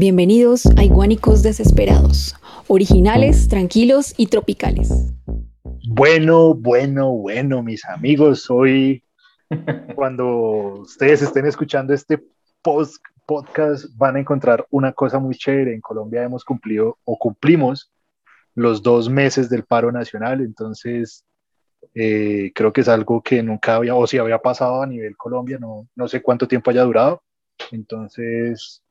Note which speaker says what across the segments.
Speaker 1: Bienvenidos a Iguánicos Desesperados, originales, tranquilos y tropicales.
Speaker 2: Bueno, bueno, bueno, mis amigos, hoy cuando ustedes estén escuchando este post podcast van a encontrar una cosa muy chévere. En Colombia hemos cumplido o cumplimos los dos meses del paro nacional, entonces eh, creo que es algo que nunca había, o si había pasado a nivel Colombia, no, no sé cuánto tiempo haya durado. Entonces,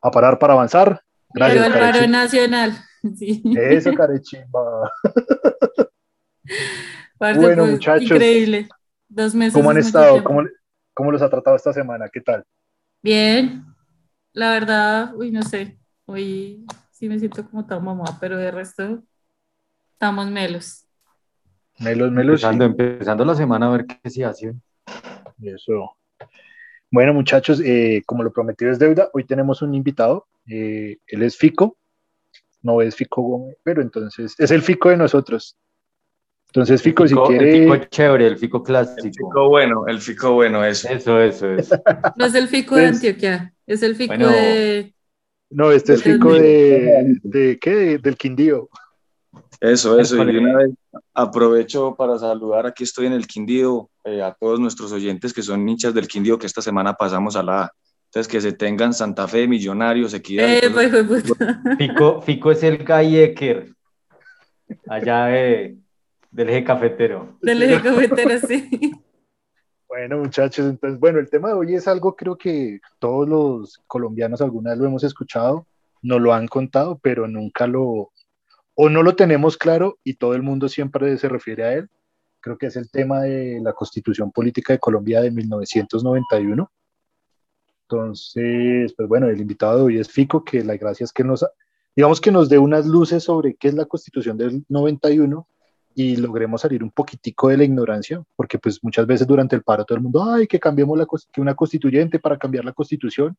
Speaker 2: a parar para avanzar.
Speaker 3: Gracias, Pero el paro nacional. Sí.
Speaker 2: Eso, carechimba. bueno, pues, muchachos.
Speaker 3: Increíble. Dos meses.
Speaker 2: ¿Cómo han estado? ¿Cómo, ¿Cómo, los ha tratado esta semana? ¿Qué tal?
Speaker 3: Bien. La verdad, uy, no sé. Hoy sí me siento como tan mamá, pero de resto estamos melos.
Speaker 2: Melos, melos.
Speaker 4: Empezando, empezando la semana a ver qué se hace.
Speaker 2: Eso. Bueno, muchachos, eh, como lo prometido es deuda, hoy tenemos un invitado. Eh, él es Fico, no es Fico Gómez, pero entonces es el Fico de nosotros. Entonces, Fico, si quiere.
Speaker 4: El Fico chévere, el Fico clásico.
Speaker 5: El Fico bueno, el Fico bueno, eso.
Speaker 4: Eso, eso, es.
Speaker 3: No es el Fico de Antioquia, es el Fico de.
Speaker 2: No, este es Fico de, de, ¿qué? Del Quindío.
Speaker 5: Eso, eso. Y una vez aprovecho para saludar, aquí estoy en el Quindío, eh, a todos nuestros oyentes que son hinchas del Quindío, que esta semana pasamos a la entonces, que se tengan Santa Fe, Millonarios, Equidad.
Speaker 3: Eh, pues, pues,
Speaker 4: Fico, Fico es el Galleker, allá del eje cafetero.
Speaker 3: Del eje cafetero, sí.
Speaker 2: Bueno, muchachos, entonces, bueno, el tema de hoy es algo creo que todos los colombianos alguna vez lo hemos escuchado, no lo han contado, pero nunca lo, o no lo tenemos claro y todo el mundo siempre se refiere a él. Creo que es el tema de la Constitución Política de Colombia de 1991 entonces, pues bueno, el invitado de hoy es Fico, que la gracia es que nos, digamos que nos dé unas luces sobre qué es la constitución del 91 y logremos salir un poquitico de la ignorancia, porque pues muchas veces durante el paro todo el mundo, ay, que cambiemos la, que una constituyente para cambiar la constitución,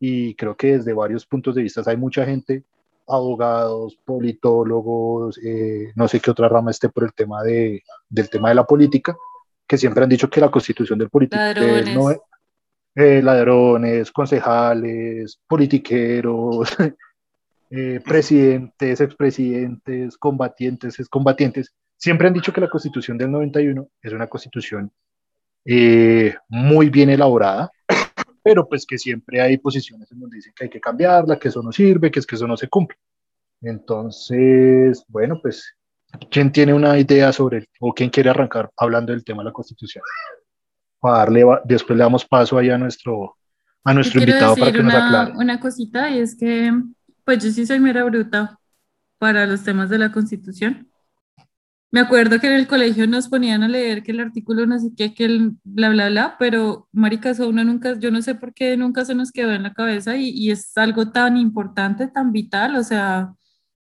Speaker 2: y creo que desde varios puntos de vista hay mucha gente, abogados, politólogos, eh, no sé qué otra rama esté por el tema de, del tema de la política, que siempre han dicho que la constitución del político eh, ladrones, concejales, politiqueros, eh, presidentes, expresidentes, combatientes, excombatientes, siempre han dicho que la constitución del 91 es una constitución eh, muy bien elaborada, pero pues que siempre hay posiciones en donde dicen que hay que cambiarla, que eso no sirve, que es que eso no se cumple. Entonces, bueno, pues, ¿quién tiene una idea sobre, o quién quiere arrancar hablando del tema de la constitución? para darle, después le damos paso ahí a nuestro, a nuestro invitado para que
Speaker 3: nos
Speaker 2: aclare.
Speaker 3: Una cosita y es que, pues yo sí soy mera bruta para los temas de la Constitución. Me acuerdo que en el colegio nos ponían a leer que el artículo no sé qué, que el bla, bla, bla, pero maricas, uno nunca, yo no sé por qué nunca se nos quedó en la cabeza y, y es algo tan importante, tan vital, o sea,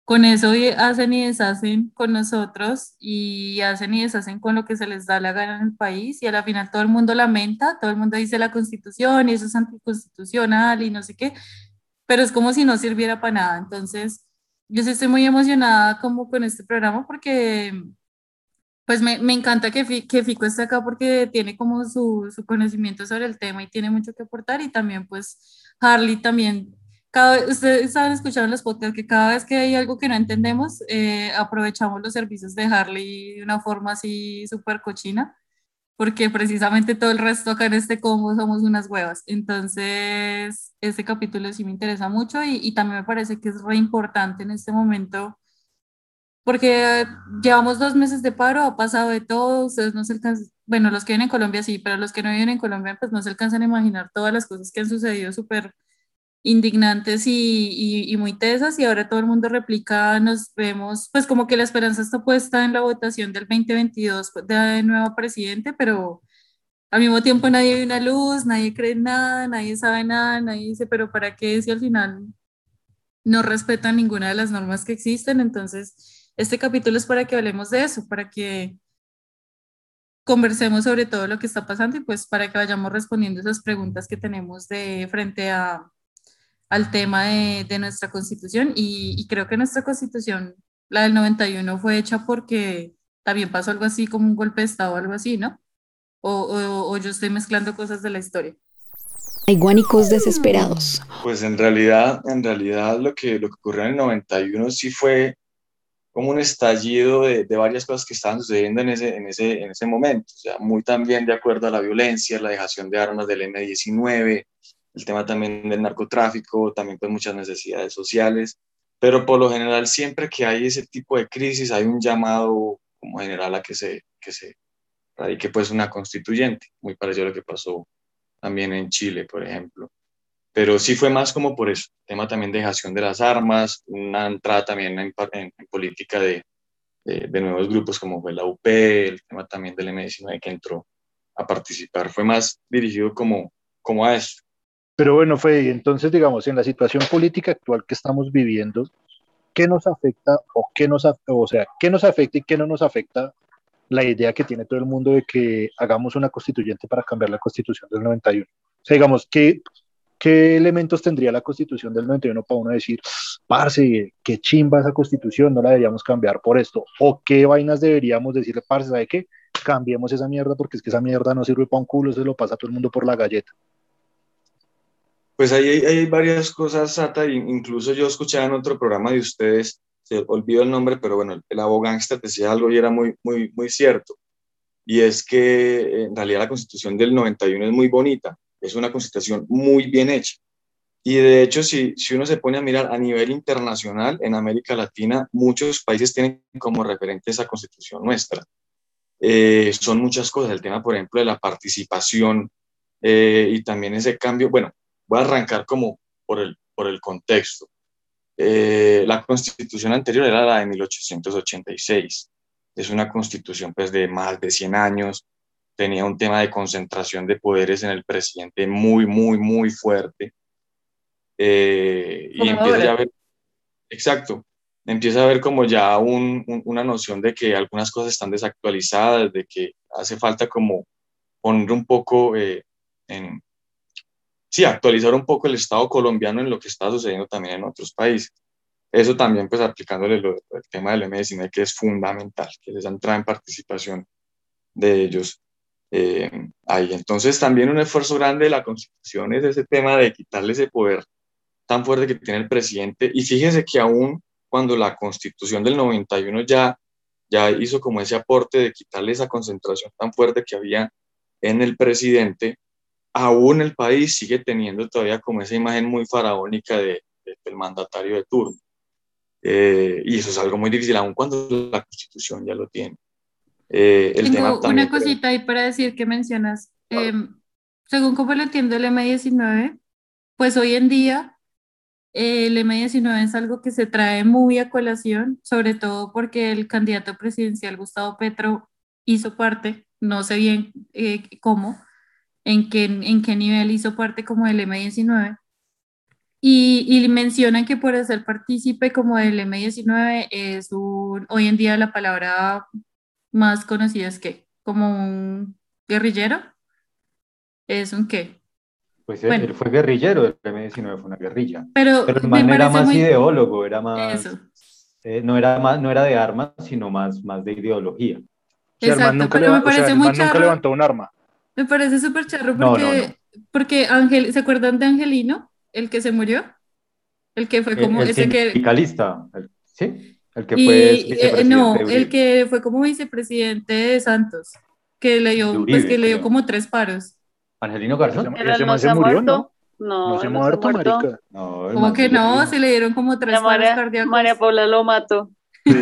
Speaker 3: con eso hacen y deshacen con nosotros y hacen y deshacen con lo que se les da la gana en el país y a la final todo el mundo lamenta, todo el mundo dice la constitución y eso es anticonstitucional y no sé qué, pero es como si no sirviera para nada. Entonces, yo sí estoy muy emocionada como con este programa porque pues me, me encanta que, que Fico esté acá porque tiene como su, su conocimiento sobre el tema y tiene mucho que aportar. Y también pues Harley también cada, ustedes saben escuchado en los podcasts que cada vez que hay algo que no entendemos, eh, aprovechamos los servicios de Harley de una forma así súper cochina, porque precisamente todo el resto acá en este combo somos unas huevas. Entonces, este capítulo sí me interesa mucho y, y también me parece que es re importante en este momento, porque llevamos dos meses de paro, ha pasado de todo, ustedes no se alcanzan, bueno, los que viven en Colombia sí, pero los que no viven en Colombia pues no se alcanzan a imaginar todas las cosas que han sucedido súper indignantes y, y, muy tesas y ahora todo el mundo replica, nos vemos, pues como que la esperanza está puesta en la votación del 2022 de nuevo presidente, pero al mismo tiempo nadie ve una luz, nadie cree nada, nadie sabe nada, nadie dice, pero ¿para qué si al final no respetan ninguna de las normas que existen? Entonces, este capítulo es para que hablemos de eso, para que conversemos sobre todo lo que está pasando y pues para que vayamos respondiendo esas preguntas que tenemos de frente a al tema de, de nuestra constitución y, creo que nuestra constitución, la del 91, fue hecha porque también pasó algo así como un golpe de Estado o algo así, ¿no? O, o, yo estoy mezclando cosas de la historia.
Speaker 1: Hay guánicos desesperados.
Speaker 5: Pues en realidad, en realidad lo que, lo que ocurrió en el 91 sí fue como un estallido de, de, varias cosas que estaban sucediendo en ese, en, ese, en ese momento. O sea, muy también de acuerdo a la violencia, la dejación de armas del M-19, el tema también del narcotráfico, también pues muchas necesidades sociales. Pero por lo general, siempre que hay ese tipo de crisis, hay un llamado como general a que se, que se radique pues una constituyente, muy parecido a lo que pasó también en Chile, por ejemplo pero sí fue más como por eso, tema también de dejación de las armas, una entrada también en, en, política de, de, de, nuevos grupos como fue la UP, el tema también del M19 que entró a participar, fue más dirigido como, como a eso.
Speaker 2: Pero bueno, fue entonces, digamos, en la situación política actual que estamos viviendo, ¿qué nos afecta o qué nos, o sea, qué nos afecta y qué no nos afecta la idea que tiene todo el mundo de que hagamos una constituyente para cambiar la constitución del 91? O sea, digamos, ¿qué, ¿qué elementos tendría la constitución del 91 para uno decir, parce, qué chimba esa constitución, no la deberíamos cambiar por esto? ¿O qué vainas deberíamos decirle, parce, ¿sabe qué? Cambiemos esa mierda porque es que esa mierda no sirve para un culo, se lo pasa a todo el mundo por la galleta.
Speaker 5: Pues ahí hay, hay varias cosas, Sata, incluso yo escuchaba en otro programa de ustedes, se olvidó el nombre, pero bueno, el, el abogánster decía algo y era muy, muy, muy cierto. Y es que en realidad la constitución del 91 es muy bonita, es una constitución muy bien hecha. Y de hecho, si, si uno se pone a mirar a nivel internacional, en América Latina, muchos países tienen como referente esa constitución nuestra. Eh, son muchas cosas, el tema, por ejemplo, de la participación eh, y también ese cambio. Bueno, voy a arrancar como por el, por el contexto. Eh, la constitución anterior era la de 1886. Es una constitución pues de más de 100 años, tenía un tema de concentración de poderes en el presidente muy, muy, muy fuerte. Eh, y empieza a ver, exacto, empieza a ver como ya un, una noción de que algunas cosas están desactualizadas, de que hace falta como poner un poco eh, en, sí, actualizar un poco el Estado colombiano en lo que está sucediendo también en otros países. Eso también, pues, aplicándole el tema del M19, que es fundamental, que les entra en participación de ellos eh, ahí. Entonces, también un esfuerzo grande de la Constitución es ese tema de quitarle ese poder tan fuerte que tiene el presidente. Y fíjense que aún cuando la Constitución del 91 ya, ya hizo como ese aporte de quitarle esa concentración tan fuerte que había en el presidente, aún el país sigue teniendo todavía como esa imagen muy faraónica de, del mandatario de turno. Eh, y eso es algo muy difícil, aun cuando la Constitución ya lo tiene.
Speaker 3: Eh, Tengo una cosita ahí para decir que mencionas. Em, según como lo entiendo el M19, pues hoy en día el M19 es algo que se trae muy a colación, sobre todo porque el candidato presidencial Gustavo Petro hizo parte, no sé bien eh, cómo, en qué, en qué nivel hizo parte como del M19. Y, y, mencionan que por ser partícipe como del M19 es un, hoy en día la palabra más conocidas que como un guerrillero. ¿Es un qué?
Speaker 4: Pues él, fue guerrillero del M19, fue una guerrilla.
Speaker 3: Pero,
Speaker 4: Pero el man era más ideólogo, era más... Eh, no, era más, no era de armas, sino más, más de ideología.
Speaker 3: Exacto, pero me parece muy charro.
Speaker 2: Nunca levantó un arma.
Speaker 3: Me parece súper charro porque, porque Ángel, ¿se acuerdan de Angelino? El que se murió. El que fue como
Speaker 4: el, el
Speaker 3: ese
Speaker 4: sindicalista, ¿sí? El que
Speaker 3: y,
Speaker 4: fue
Speaker 3: eh, no, el que fue como vicepresidente de Santos, que le dio,
Speaker 4: Uribe,
Speaker 3: pues que le dio
Speaker 4: creo.
Speaker 3: como tres paros.
Speaker 4: Angelino Garzón.
Speaker 6: Pero
Speaker 2: Ese
Speaker 6: no
Speaker 2: se
Speaker 6: se
Speaker 2: murió,
Speaker 6: muerto.
Speaker 2: ¿no?
Speaker 6: No,
Speaker 2: No se muerto, marica.
Speaker 4: No, el
Speaker 3: Como que no, se le dieron como tres paros
Speaker 6: María,
Speaker 3: cardíacos.
Speaker 6: María Paula lo mató.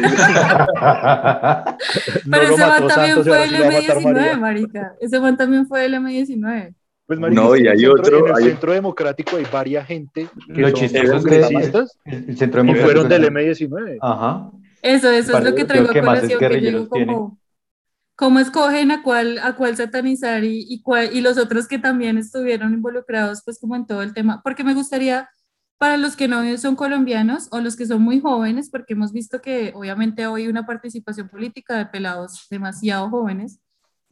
Speaker 2: No
Speaker 3: Pero ese man también
Speaker 2: y
Speaker 3: fue el
Speaker 2: sí lo va a matar
Speaker 3: M19,
Speaker 2: María.
Speaker 3: marica. Ese man también fue el M19.
Speaker 2: Pues, marica,
Speaker 5: No,
Speaker 2: que
Speaker 5: y hay
Speaker 2: centro-
Speaker 5: otro-
Speaker 2: En el
Speaker 5: hay-
Speaker 2: centro democrático hay varias gente que
Speaker 4: Lo
Speaker 2: son
Speaker 4: que
Speaker 2: congresistas
Speaker 4: el, el centro
Speaker 2: y
Speaker 4: democrático
Speaker 2: fueron del
Speaker 4: es-
Speaker 2: M19.
Speaker 4: Ajá.
Speaker 3: Eso, eso es lo que
Speaker 4: que
Speaker 3: traigo a
Speaker 4: que
Speaker 3: colación, que yo
Speaker 4: guerrilleros
Speaker 3: digo como, cómo escogen a cuál, a cuál satanizar y, y, cuál, y los otros que también estuvieron involucrados, pues como en todo el tema, porque me gustaría, para los que no son colombianos o los que son muy jóvenes, porque hemos visto que obviamente hoy una participación política de pelados demasiado jóvenes,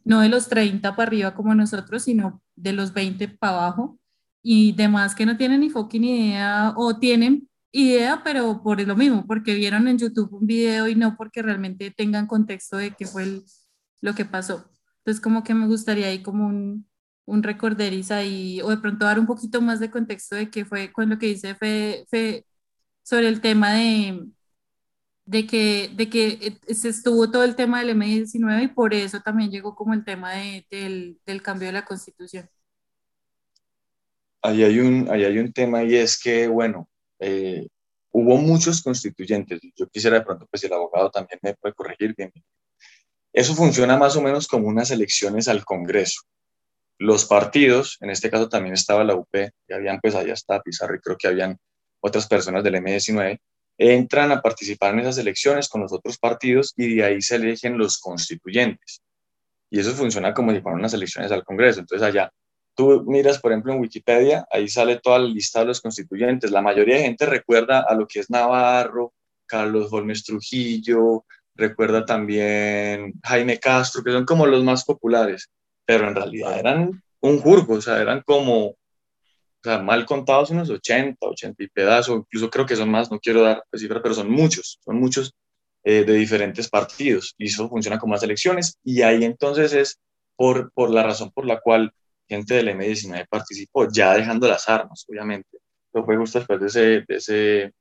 Speaker 3: no de los 30 para arriba como nosotros, sino de los 20 para abajo, y demás que no tienen ni fucking idea o tienen idea, pero por lo mismo, porque vieron en YouTube un video y no porque realmente tengan contexto de qué fue el- lo que pasó. Entonces, como que me gustaría ahí como un, un recorderis ahí, o de pronto dar un poquito más de contexto de qué fue con lo que dice Fe, sobre el tema de, de, que, de que se estuvo todo el tema del M19 y por eso también llegó como el tema del, del, cambio de la constitución.
Speaker 5: Ahí hay un, ahí hay un tema y es que, bueno, eh, hubo muchos constituyentes. Yo quisiera de pronto, pues el abogado también me puede corregir bien. Eso funciona más o menos como unas elecciones al Congreso. Los partidos, en este caso también estaba la UP, y habían pues allá está Pizarro y creo que habían otras personas del M19, entran a participar en esas elecciones con los otros partidos y de ahí se eligen los constituyentes. Y eso funciona como si fueran unas elecciones al Congreso. Entonces allá tú miras, por ejemplo, en Wikipedia, ahí sale toda la lista de los constituyentes. La mayoría de gente recuerda a lo que es Navarro, Carlos Holmes Trujillo, recuerda también Jaime Castro, que son como los más populares, pero en realidad eran un jurgo, o sea, eran como, o sea, mal contados unos 80, 80 y pedazos, incluso creo que son más, no quiero dar cifra, pero son muchos, son muchos eh, de diferentes partidos, y eso funciona como las elecciones, y ahí entonces es por, por la razón por la cual gente del M19 participó, ya dejando las armas, obviamente. Pero fue justo después de ese, de ese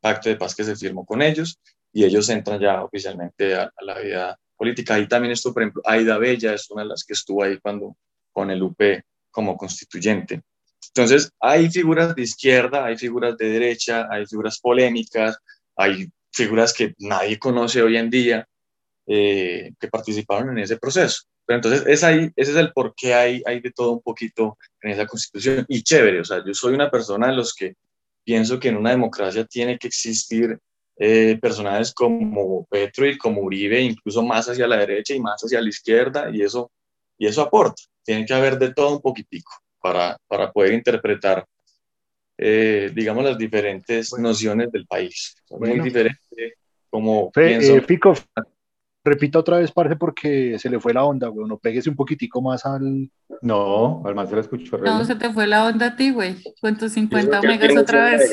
Speaker 5: pacto de paz que se firmó con ellos y ellos entran ya oficialmente a, la vida política. Ahí también estuvo, por ejemplo, Aida Bella es una de las que estuvo ahí cuando con el UP como constituyente. Entonces, hay figuras de izquierda, hay figuras de derecha, hay figuras polémicas, hay figuras que nadie conoce hoy en día eh, que participaron en ese proceso. Pero entonces es ahí, ese es el por qué hay, hay de todo un poquito en esa constitución. Y chévere, o sea, yo soy una persona de los que pienso que en una democracia tiene que existir eh, personajes como Petro y como Uribe, incluso más hacia la derecha y más hacia la izquierda, y eso, y eso aporta. Tiene que haber de todo un poquitico para, para poder interpretar, eh, digamos, las diferentes nociones del país. muy diferente como
Speaker 2: pienso. Eh, Repita otra vez, parce, porque se le fue la onda, güey. No péguese un poquitico más al.
Speaker 4: No, al más se lo escuchó.
Speaker 3: No, se te fue la onda a ti, güey. Con tus 50 megas otra vez.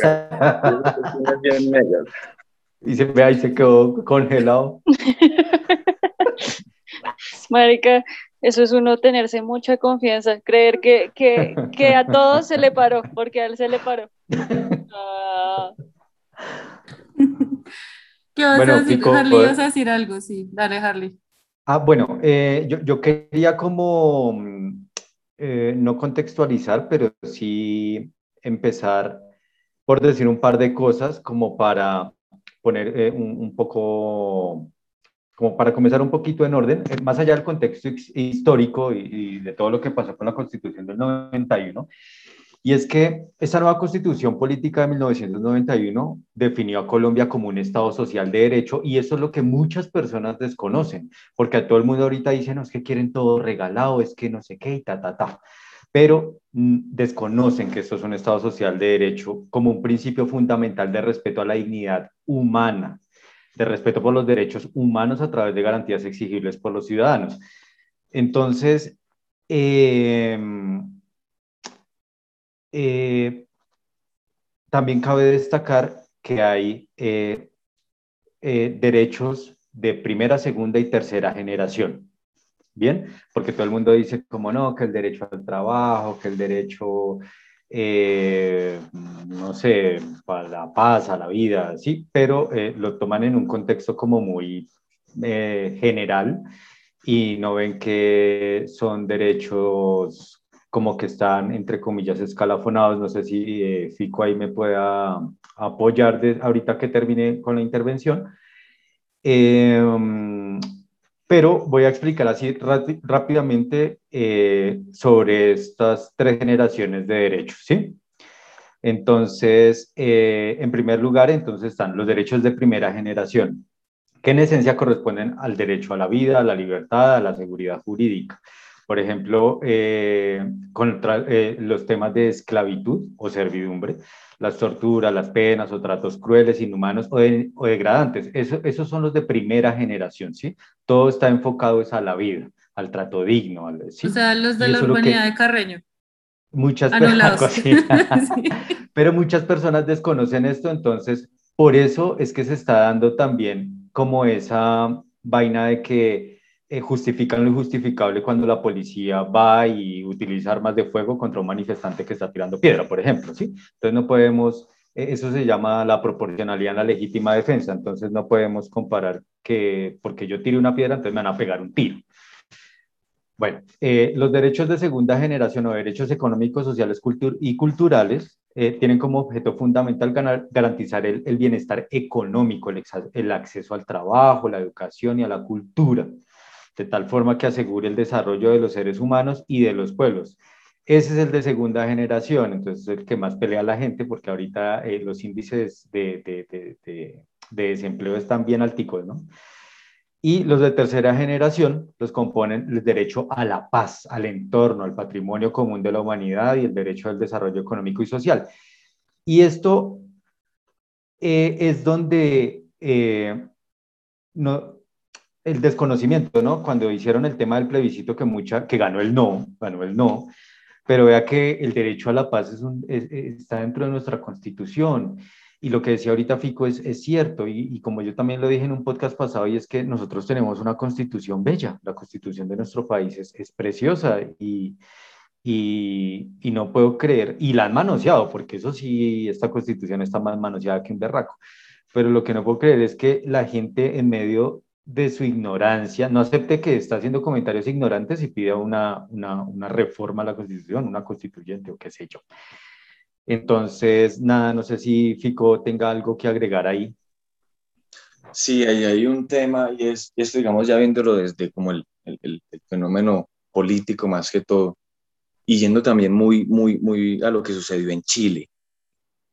Speaker 4: Y se ve ahí, se quedó congelado.
Speaker 6: Marica, eso es uno tenerse mucha confianza, creer que, que, que a todos se le paró, porque a él se le paró. Ah.
Speaker 3: ¿Qué vas a decir, Harley? ¿Vas a decir algo? Sí, dale, Harley.
Speaker 4: Ah, bueno, eh, yo, yo, quería como mm, eh, no contextualizar, pero sí empezar por decir un par de cosas como para poner eh, un, un, poco, como para comenzar un poquito en orden, más allá del contexto histórico y, y, de todo lo que pasó con la Constitución del 91. Y es que esa nueva constitución política de 1991 definió a Colombia como un Estado social de derecho y eso es lo que muchas personas desconocen, porque a todo el mundo ahorita dicen, no, es que quieren todo regalado, es que no sé qué y ta, ta, ta. Pero desconocen que esto es un Estado social de derecho como un principio fundamental de respeto a la dignidad humana, de respeto por los derechos humanos a través de garantías exigibles por los ciudadanos. Entonces, eh, eh, también cabe destacar que hay eh, eh, derechos de primera, segunda y tercera generación. Bien, porque todo el mundo dice como no, que el derecho al trabajo, que el derecho, no sé, a la paz, a la vida, sí, pero lo toman en un contexto como muy general y no ven que son derechos como que están, entre comillas, escalafonados. No sé si eh, Fico ahí me pueda apoyar de, ahorita que termine con la intervención. Em, pero voy a explicar así rápidamente eh, sobre estas tres generaciones de derechos, ¿sí? Entonces, eh, en primer lugar, entonces están los derechos de primera generación, que en esencia corresponden al derecho a la vida, a la libertad, a la seguridad jurídica. Por ejemplo, eh, contra eh, los temas de esclavitud o servidumbre, las torturas, las penas o tratos crueles, inhumanos o, degradantes. Eso, esos son los de primera generación, ¿sí? Todo está enfocado es a la vida, al trato digno. ¿sí?
Speaker 3: O sea, los de la urbanidad de Carreño.
Speaker 4: Muchas personas, pero muchas personas desconocen esto, entonces por eso es que se está dando también como esa vaina de que eh, justifican lo injustificable cuando la policía va y utiliza armas de fuego contra un manifestante que está tirando piedra, por ejemplo, ¿sí? Entonces no podemos, eh, eso se llama la proporcionalidad en la legítima defensa, entonces no podemos comparar que porque yo tire una piedra, entonces me van a pegar un tiro. Bueno, eh, los derechos de segunda generación o derechos económicos, sociales y culturales tienen como objeto fundamental garantizar el, bienestar económico, el, acceso al trabajo, la educación y a la cultura de tal forma que asegure el desarrollo de los seres humanos y de los pueblos. Ese es el de segunda generación, entonces es el que más pelea la gente porque ahorita eh, los índices de, de, de, de, desempleo están bien alticos, ¿no? Y los de tercera generación los componen el derecho a la paz, al entorno, al patrimonio común de la humanidad y el derecho al desarrollo económico y social. Y esto eh, es donde eh, no, el desconocimiento, ¿no? Cuando hicieron el tema del plebiscito que mucha, que ganó el no, ganó el no, pero vea que el derecho a la paz es un, está dentro de nuestra constitución. Y lo que decía ahorita Fico es, es cierto, y, como yo también lo dije en un podcast pasado, y es que nosotros tenemos una constitución bella, la constitución de nuestro país es, es preciosa y, y, y, no puedo creer, y la han manoseado, porque eso sí, esta constitución está más manoseada que un berraco, pero lo que no puedo creer es que la gente en medio de su ignorancia, no acepte que está haciendo comentarios ignorantes y pida una, una, reforma a la Constitución, una constituyente o qué sé yo. Entonces, nada, no sé si Fico tenga algo que agregar ahí.
Speaker 5: Sí, ahí hay un tema y es, digamos ya viéndolo desde como el, el, el, fenómeno político más que todo, y yendo también muy, muy, muy a lo que sucedió en Chile.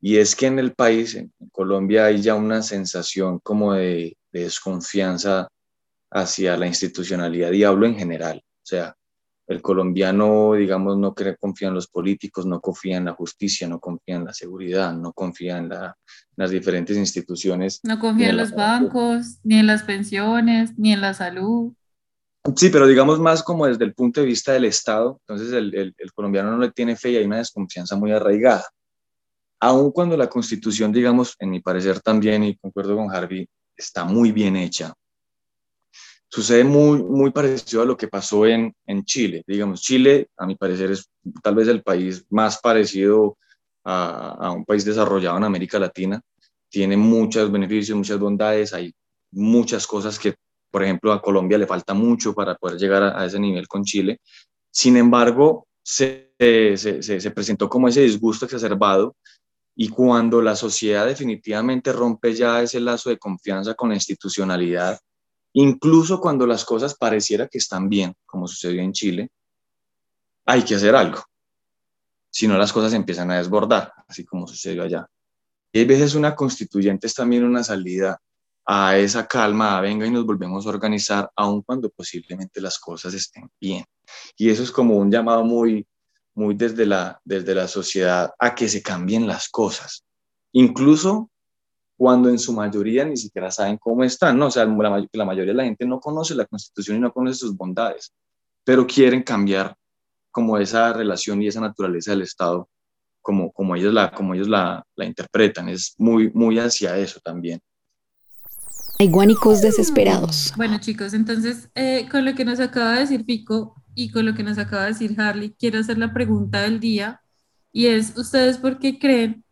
Speaker 5: Y es que en el país, en Colombia, hay ya una sensación como de de desconfianza hacia la institucionalidad y hablo en general. O sea, el colombiano, digamos, no cree, confía en los políticos, no confía en la justicia, no confía en la seguridad, no confía en, las diferentes instituciones.
Speaker 3: No confía en, los bancos, ni en las pensiones, ni en la salud.
Speaker 5: Sí, pero digamos más como desde el punto de vista del Estado, entonces el, el, el colombiano no le tiene fe y hay una desconfianza muy arraigada. Aun cuando la constitución, digamos, en mi parecer también, y concuerdo con Harvey, está muy bien hecha. Sucede muy, muy parecido a lo que pasó en, en Chile. Digamos, Chile, a mi parecer, es tal vez el país más parecido a, a un país desarrollado en América Latina. Tiene muchos beneficios, muchas bondades, hay muchas cosas que, por ejemplo, a Colombia le falta mucho para poder llegar a, ese nivel con Chile. Sin embargo, se, se, se, presentó como ese disgusto exacerbado y cuando la sociedad definitivamente rompe ya ese lazo de confianza con la institucionalidad, incluso cuando las cosas pareciera que están bien, como sucedió en Chile, hay que hacer algo. Si no, las cosas empiezan a desbordar, así como sucedió allá. Y hay veces una constituyente es también una salida a esa calma, a venga y nos volvemos a organizar, aun cuando posiblemente las cosas estén bien. Y eso es como un llamado muy, muy desde la, desde la sociedad a que se cambien las cosas, incluso cuando en su mayoría ni siquiera saben cómo están, ¿no? O sea, la, la mayoría de la gente no conoce la constitución y no conoce sus bondades, pero quieren cambiar como esa relación y esa naturaleza del Estado, como, como ellos, la, como ellos la, la interpretan, es muy, muy hacia eso también.
Speaker 1: Hay guánicos desesperados.
Speaker 3: Bueno, chicos, entonces, eh, con lo que nos acaba de decir Pico, y con lo que nos acaba de decir Harley, quiero hacer la pregunta del día y es, ¿ustedes por qué creen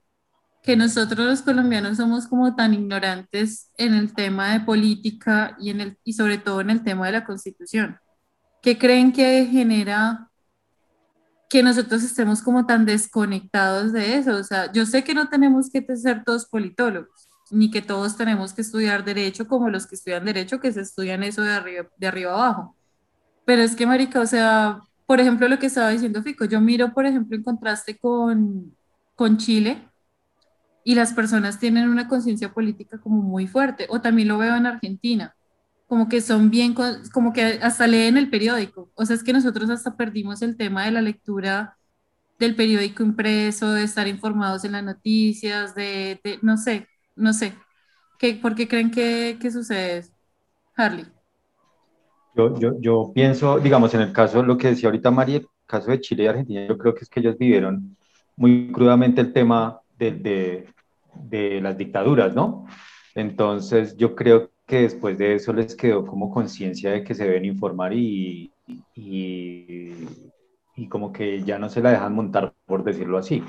Speaker 3: que nosotros los colombianos somos como tan ignorantes en el tema de política y, en el, y sobre todo en el tema de la constitución? ¿Qué creen que genera que nosotros estemos como tan desconectados de eso? O sea, yo sé que no tenemos que ser todos politólogos, ni que todos tenemos que estudiar derecho como los que estudian derecho, que se estudian eso de arriba, de arriba abajo pero es que, Marica, o sea, por ejemplo, lo que estaba diciendo Fico, yo miro, por ejemplo, en contraste con, con Chile y las personas tienen una conciencia política como muy fuerte, o también lo veo en Argentina, como que son bien, como que hasta leen el periódico, o sea, es que nosotros hasta perdimos el tema de la lectura del periódico impreso, de estar informados en las noticias, de, no sé, no sé, ¿Qué, ¿por qué creen que, que sucede? Harley.
Speaker 4: Yo, yo, yo pienso, digamos, en el caso, lo que decía ahorita María, el caso de Chile y Argentina, yo creo que es que ellos vivieron muy crudamente el tema de, de, de las dictaduras, ¿no? Entonces, yo creo que después de eso les quedó como conciencia de que se deben informar y, y, y, como que ya no se la dejan montar, por decirlo así.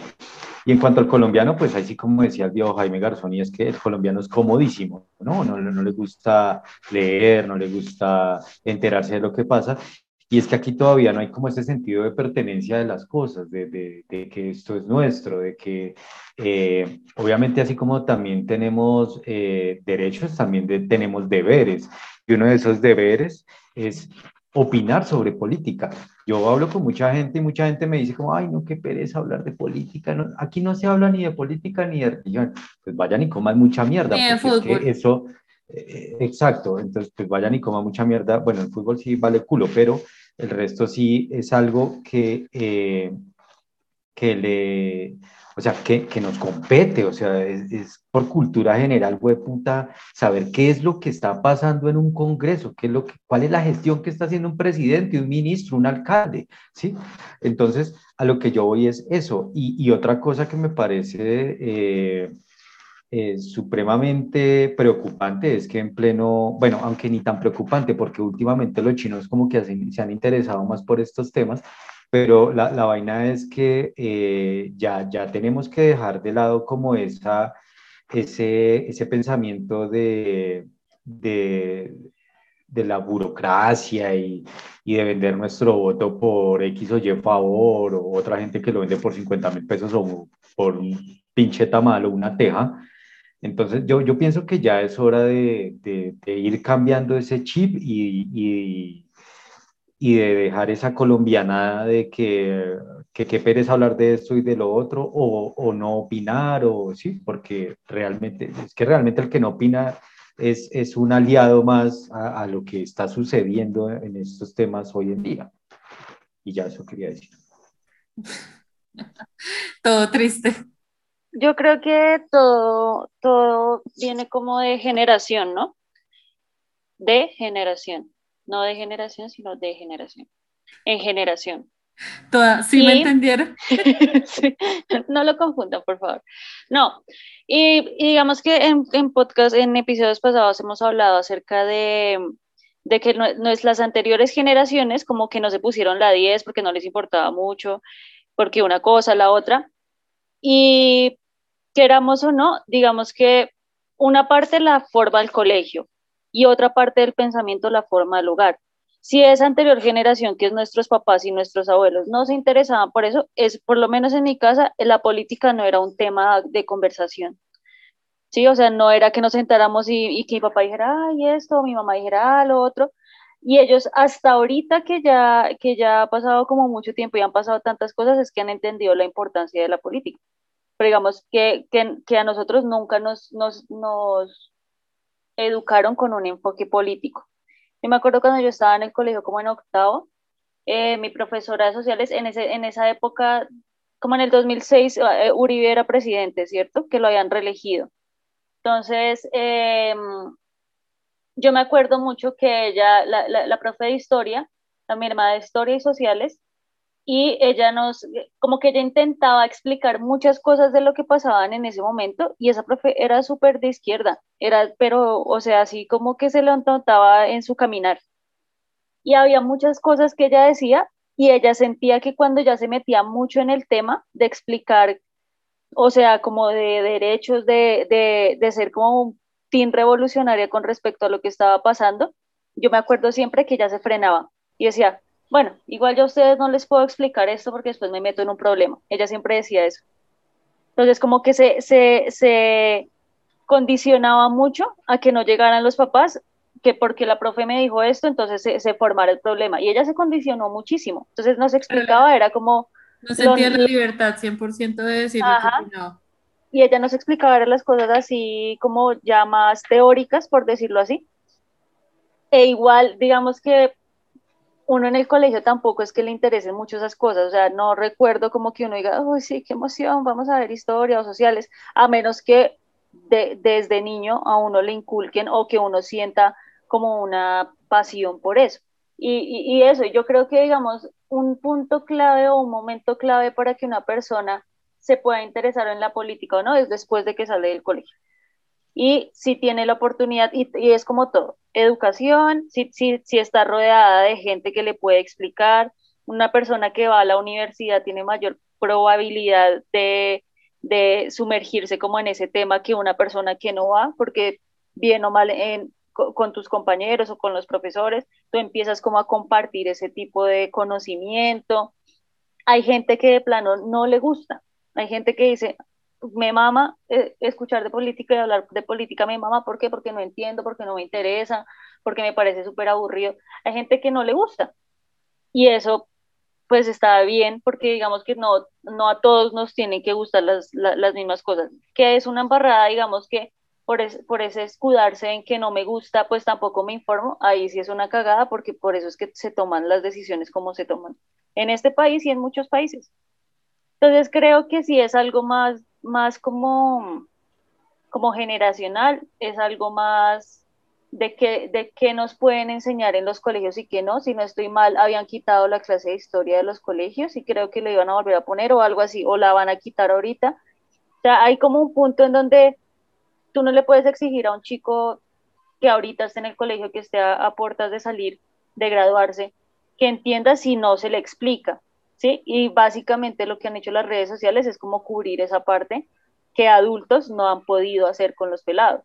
Speaker 4: Y en cuanto al colombiano, pues ahí sí como decía el viejo Jaime Garzón, y es que el colombiano es comodísimo, ¿no? No, no le gusta leer, no le gusta enterarse de lo que pasa, y es que aquí todavía no hay como ese sentido de pertenencia de las cosas, de, de, de que esto es nuestro, de que eh, obviamente así como también tenemos eh, derechos, también tenemos deberes. Y uno de esos deberes es opinar sobre política. Yo hablo con mucha gente y mucha gente me dice como, ay, no, qué pereza hablar de política. No, aquí no se habla ni de política ni de religión. Pues vayan y coman mucha mierda. porque es que eso, eh, exacto, entonces pues vayan y coman mucha mierda. Bueno, el fútbol sí vale culo, pero el resto sí es algo que, eh, que le, o sea, que, que nos compete, o sea, es, por cultura general, güey, puta, saber qué es lo que está pasando en un congreso, qué es lo que, cuál es la gestión que está haciendo un presidente, un ministro, un alcalde, ¿sí? Entonces, a lo que yo voy es eso. Y, y otra cosa que me parece... Eh, eh, supremamente preocupante es que en pleno, bueno, aunque ni tan preocupante, porque últimamente los chinos como que se han interesado más por estos temas, pero la, la vaina es que eh, ya, ya tenemos que dejar de lado como esa, ese, ese pensamiento de, de, de la burocracia y, y, de vender nuestro voto por X o Y favor, o otra gente que lo vende por 50 mil pesos o por un pinche tamal o una teja, entonces, yo, yo pienso que ya es hora de, de, ir cambiando ese chip y, y, y, de dejar esa colombianada de que, que qué pereza hablar de esto y de lo otro, o, o, no opinar, o sí, porque realmente, es que realmente el que no opina es, es un aliado más a, a lo que está sucediendo en estos temas hoy en día. Y ya eso quería decir.
Speaker 3: Todo triste.
Speaker 6: Yo creo que todo, todo viene como de generación, ¿no? De generación. No de generación, sino de generación. En generación.
Speaker 3: Toda, ¿Sí me entendieron?
Speaker 6: no lo confundan, por favor. No, y, digamos que en, en, podcast, en episodios pasados hemos hablado acerca de, de que no, no, es las anteriores generaciones como que no se pusieron la 10 porque no les importaba mucho, porque una cosa, la otra. Y queramos o no, digamos que una parte la forma el colegio y otra parte del pensamiento la forma el hogar. Si esa anterior generación, que es nuestros papás y nuestros abuelos, no se interesaban por eso, es por lo menos en mi casa, la política no era un tema de conversación. Sí, o sea, no era que nos sentáramos y, y que mi papá dijera, ay, esto, mi mamá dijera, ah, lo otro. Y ellos hasta ahorita que ya, que ya ha pasado como mucho tiempo y han pasado tantas cosas, es que han entendido la importancia de la política pero digamos que, que, que a nosotros nunca nos, nos, educaron con un enfoque político. Yo me acuerdo cuando yo estaba en el colegio como en octavo, eh, mi profesora de sociales en, ese, en esa época, como en el 2006, eh, Uribe era presidente, ¿cierto? Que lo habían reelegido. Entonces, eh, yo me acuerdo mucho que ella, la, la, la profe de historia, la mi hermana de historia y sociales, y ella nos, como que ella intentaba explicar muchas cosas de lo que pasaban en ese momento y esa profe era súper de izquierda, era, pero, o sea, así como que se lo notaba en su caminar. Y había muchas cosas que ella decía y ella sentía que cuando ya se metía mucho en el tema de explicar, o sea, como de derechos, de, de, de ser como un team revolucionaria con respecto a lo que estaba pasando, yo me acuerdo siempre que ella se frenaba y decía, bueno, igual yo a ustedes no les puedo explicar esto porque después me meto en un problema. Ella siempre decía eso. Entonces, como que se, se, se condicionaba mucho a que no llegaran los papás, que porque la profe me dijo esto, entonces se, se formara el problema. Y ella se condicionó muchísimo. Entonces, no se explicaba, era como...
Speaker 3: No sentía la libertad 100% de decir lo que no.
Speaker 6: Y ella nos explicaba era las cosas así como ya más teóricas, por decirlo así. E igual, digamos que uno en el colegio tampoco es que le interesen mucho esas cosas, o sea, no recuerdo como que uno diga, uy, sí, qué emoción, vamos a ver historia o sociales, a menos que desde niño a uno le inculquen o que uno sienta como una pasión por eso. Y, y, eso, yo creo que, digamos, un punto clave o un momento clave para que una persona se pueda interesar en la política o no es después de que sale del colegio. Y si tiene la oportunidad, y, es como todo, educación, si, si, si está rodeada de gente que le puede explicar, una persona que va a la universidad tiene mayor probabilidad de, de sumergirse como en ese tema que una persona que no va, porque bien o mal con tus compañeros o con los profesores, tú empiezas como a compartir ese tipo de conocimiento. Hay gente que de plano no le gusta, hay gente que dice, me mama eh, escuchar de política y hablar de política, me mama, ¿por qué? Porque no entiendo, porque no me interesa, porque me parece súper aburrido. Hay gente que no le gusta. Y eso, pues está bien, porque digamos que no, no a todos nos tienen que gustar las, las, mismas cosas. Que es una embarrada, digamos que por, por ese escudarse en que no me gusta, pues tampoco me informo. Ahí sí es una cagada, porque por eso es que se toman las decisiones como se toman en este país y en muchos países. Entonces creo que sí es algo más más como, como generacional, es algo más de qué de qué nos pueden enseñar en los colegios y qué no. Si no estoy mal, habían quitado la clase de historia de los colegios y creo que le iban a volver a poner o algo así, o la van a quitar ahorita. O sea, hay como un punto en donde tú no le puedes exigir a un chico que ahorita esté en el colegio, que esté a, a puertas de salir, de graduarse, que entienda si no se le explica. ¿Sí? Y básicamente lo que han hecho las redes sociales es como cubrir esa parte que adultos no han podido hacer con los pelados,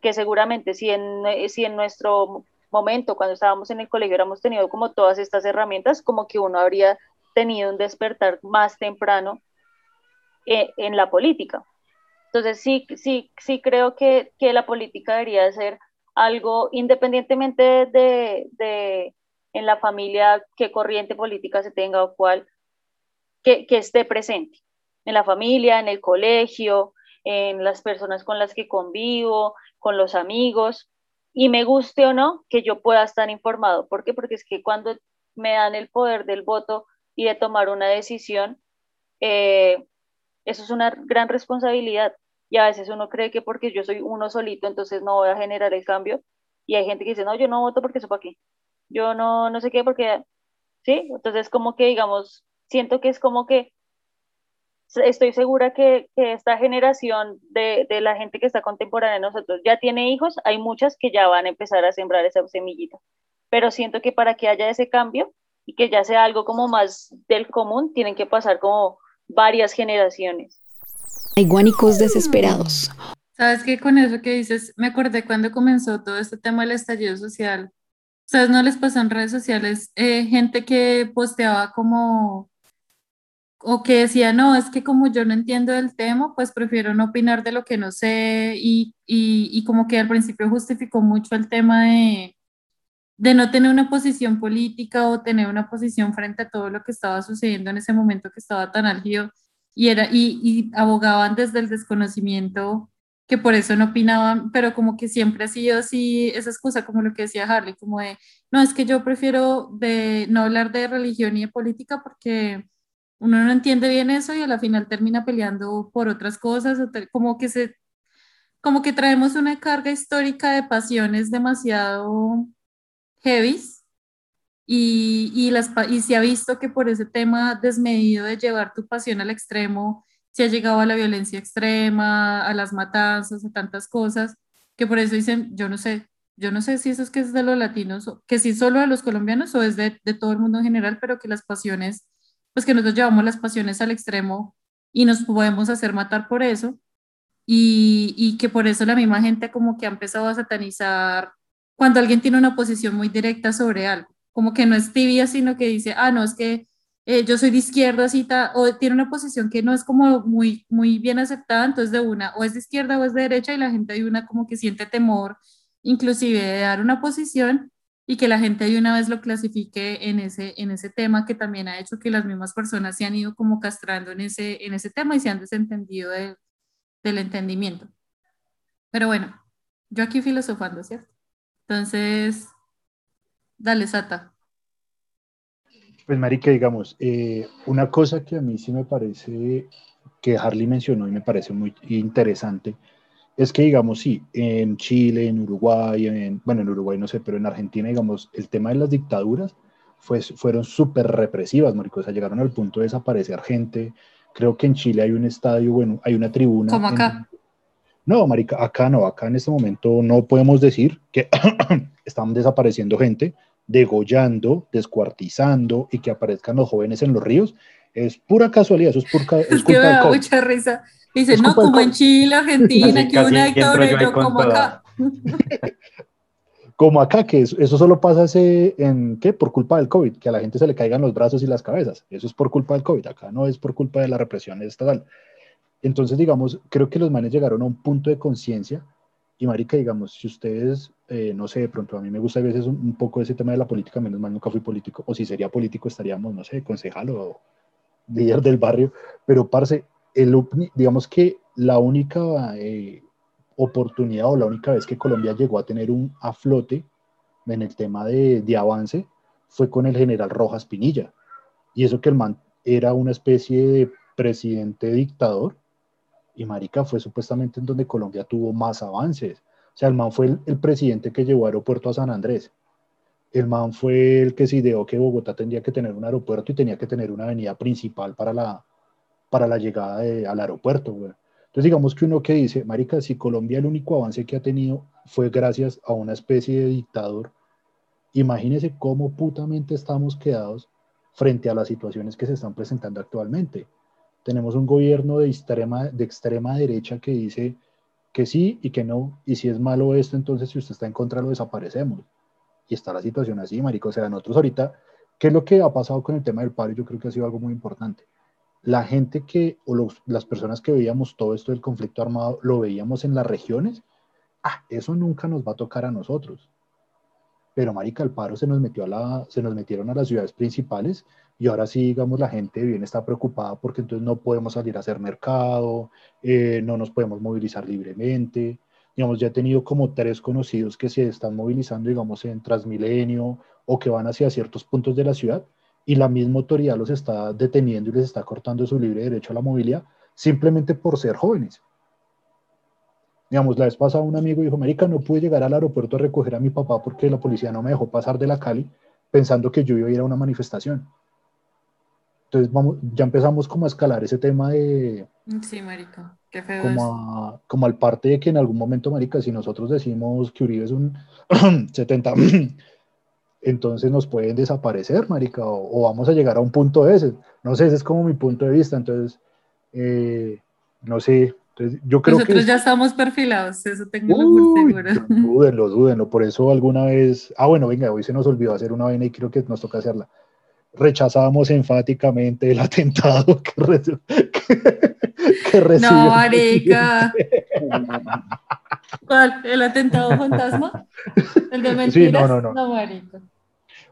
Speaker 6: que seguramente si en, si en nuestro momento, cuando estábamos en el colegio, hubiéramos tenido como todas estas herramientas, como que uno habría tenido un despertar más temprano eh, en la política. Entonces sí, sí, sí creo que, que la política debería ser algo independientemente de, de, en la familia, qué corriente política se tenga o cuál, que, que esté presente en la familia, en el colegio, en las personas con las que convivo, con los amigos, y me guste o no, que yo pueda estar informado. ¿Por qué? Porque es que cuando me dan el poder del voto y de tomar una decisión, eh, eso es una gran responsabilidad. Y a veces uno cree que porque yo soy uno solito, entonces no voy a generar el cambio. Y hay gente que dice, no, yo no voto porque eso para qué yo no, no sé qué, porque, ¿sí? Entonces, como que, digamos, siento que es como que estoy segura que, que esta generación de, de, la gente que está contemporánea de nosotros ya tiene hijos, hay muchas que ya van a empezar a sembrar esa semillita, pero siento que para que haya ese cambio y que ya sea algo como más del común, tienen que pasar como varias generaciones.
Speaker 1: Hay guánicos desesperados.
Speaker 3: Sabes que con eso que dices, me acordé cuando comenzó todo este tema del estallido social, ¿Ustedes no les pasó en redes sociales eh, gente que posteaba como, o que decía, no, es que como yo no entiendo el tema, pues prefiero no opinar de lo que no sé y, y, y como que al principio justificó mucho el tema de, de no tener una posición política o tener una posición frente a todo lo que estaba sucediendo en ese momento que estaba tan álgido y, era, y, y abogaban desde el desconocimiento que por eso no opinaban, pero como que siempre ha sido así, esa excusa como lo que decía Harley, como de, no, es que yo prefiero de no hablar de religión y de política porque uno no entiende bien eso y a la final termina peleando por otras cosas, como que se, como que traemos una carga histórica de pasiones demasiado heavy y, y, las, y se ha visto que por ese tema desmedido de llevar tu pasión al extremo, se ha llegado a la violencia extrema, a las matanzas, a tantas cosas, que por eso dicen, yo no sé, yo no sé si eso es que es de los latinos, que si solo de los colombianos o es de, de todo el mundo en general, pero que las pasiones, pues que nosotros llevamos las pasiones al extremo y nos podemos hacer matar por eso, y, y que por eso la misma gente como que ha empezado a satanizar cuando alguien tiene una posición muy directa sobre algo, como que no es tibia, sino que dice, ah, no, es que eh, yo soy de izquierda, cita, o tiene una posición que no es como muy, muy bien aceptada, entonces de una, o es de izquierda o es de derecha, y la gente de una como que siente temor, inclusive de dar una posición y que la gente de una vez lo clasifique en ese, en ese tema, que también ha hecho que las mismas personas se han ido como castrando en ese, en ese tema y se han desentendido del entendimiento. Pero bueno, yo aquí filosofando, ¿cierto? Entonces, dale, Sata.
Speaker 2: Pues Marica, digamos, eh, una cosa que a mí sí me parece que Harley mencionó y me parece muy interesante es que, digamos, sí, en Chile, en Uruguay, en, bueno, en Uruguay no sé, pero en Argentina, digamos, el tema de las dictaduras fue, fueron súper represivas, marico, o sea, llegaron al punto de desaparecer gente. Creo que en Chile hay un estadio, bueno, hay una tribuna.
Speaker 3: Como acá.
Speaker 2: No, marica, acá no, acá en este momento no podemos decir que están desapareciendo gente, degollando, descuartizando y que aparezcan los jóvenes en los ríos. Es pura casualidad, eso es, pura,
Speaker 3: es, que me da mucha risa. Dice, no, como en Chile, Argentina, que una dictadura, como acá.
Speaker 2: como acá, que eso, solo pasa en, ¿qué? Por culpa del COVID, que a la gente se le caigan los brazos y las cabezas. Eso es por culpa del COVID, acá no es por culpa de la represión estatal. Entonces, digamos, creo que los manes llegaron a un punto de conciencia y marica, digamos, si ustedes, eh, no sé, de pronto a mí me gusta a veces un, poco ese tema de la política, menos mal nunca fui político, o si sería político estaríamos, no sé, concejal o líder del barrio, pero parce, el, digamos que la única eh, oportunidad o la única vez que Colombia llegó a tener un aflote en el tema de, de avance fue con el general Rojas Pinilla. Y eso que el man era una especie de presidente dictador y marica fue supuestamente en donde Colombia tuvo más avances. Sea, el man fue el, presidente que llevó aeropuerto a San Andrés. El man fue el que se ideó que Bogotá tendría que tener un aeropuerto y tenía que tener una avenida principal para la, para la llegada al aeropuerto. Güey. Entonces digamos que uno que dice, Marica, si Colombia el único avance que ha tenido fue gracias a una especie de dictador, imagínese cómo putamente estamos quedados frente a las situaciones que se están presentando actualmente. Tenemos un gobierno de extrema, de extrema derecha que dice que sí y que no, y si es malo esto, entonces si usted está en contra lo desaparecemos. Y está la situación así, marico. O sea, nosotros ahorita, ¿qué es lo que ha pasado con el tema del paro? Yo creo que ha sido algo muy importante la gente que, o las personas que veíamos todo esto del conflicto armado, lo veíamos en las regiones, ah, eso nunca nos va a tocar a nosotros. Pero marica, el paro se nos metió a la, se nos metieron a las ciudades principales y ahora sí, digamos, la gente bien está preocupada porque entonces no podemos salir a hacer mercado, eh, no nos podemos movilizar libremente. Digamos, ya he tenido como tres conocidos que se están movilizando, digamos, en Transmilenio o que van hacia ciertos puntos de la ciudad y la misma autoridad los está deteniendo y les está cortando su libre derecho a la movilidad simplemente por ser jóvenes. Digamos, la vez pasada un amigo dijo, América, no pude llegar al aeropuerto a recoger a mi papá porque la policía no me dejó pasar de la Cali pensando que yo iba a ir a una manifestación. Entonces vamos, ya empezamos como a escalar ese tema de...
Speaker 3: Sí, marica, qué feo
Speaker 2: como, como al parte de que en algún momento, marica, si nosotros decimos que Uribe es un 70, entonces nos pueden desaparecer, marica, o, vamos a llegar a un punto ese. No sé, ese es como mi punto de vista, entonces, eh, no sé, entonces, yo creo
Speaker 3: Nosotros ya estamos perfilados, eso tengo por seguro.
Speaker 2: Dúdenlo, dúdenlo, por eso alguna vez, ah, bueno, venga, hoy se nos olvidó hacer una vaina y creo que nos toca hacerla. Rechazamos enfáticamente el atentado que,
Speaker 3: recibió. No, marica. ¿Cuál? ¿El atentado fantasma? ¿El de mentiras?
Speaker 2: Sí, no, no, no.
Speaker 3: No, marica.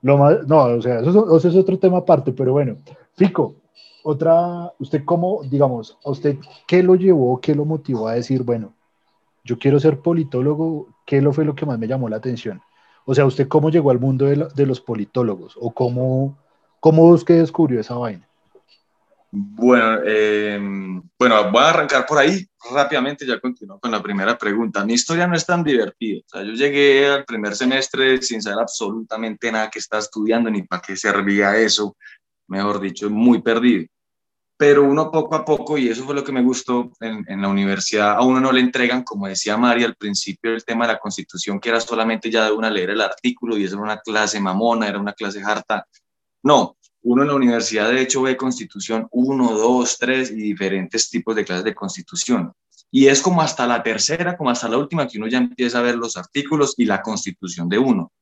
Speaker 2: Lo no, o sea, eso, es otro tema aparte, pero bueno. Fico, otra, usted cómo, digamos, a usted, ¿qué lo llevó, qué lo motivó a decir, bueno, yo quiero ser politólogo, ¿qué lo fue lo que más me llamó la atención? O sea, ¿usted cómo llegó al mundo de, de los politólogos? ¿O cómo, cómo usted descubrió esa vaina?
Speaker 5: Bueno, eh, bueno, voy a arrancar por ahí rápidamente, ya continúo con la primera pregunta. Mi historia no es tan divertida. O sea, yo llegué al primer semestre sin saber absolutamente nada que estaba estudiando ni para qué servía eso, mejor dicho, muy perdido. Pero uno poco a poco, y eso fue lo que me gustó en, en la universidad, a uno no le entregan, como decía María al principio, el tema de la constitución, que era solamente ya de una leer el artículo y eso era una clase mamona, era una clase harta. No, uno en la universidad de hecho ve constitución 1, 2, 3 y diferentes tipos de clases de constitución. Y es como hasta la tercera, como hasta la última, que uno ya empieza a ver los artículos y la constitución de uno.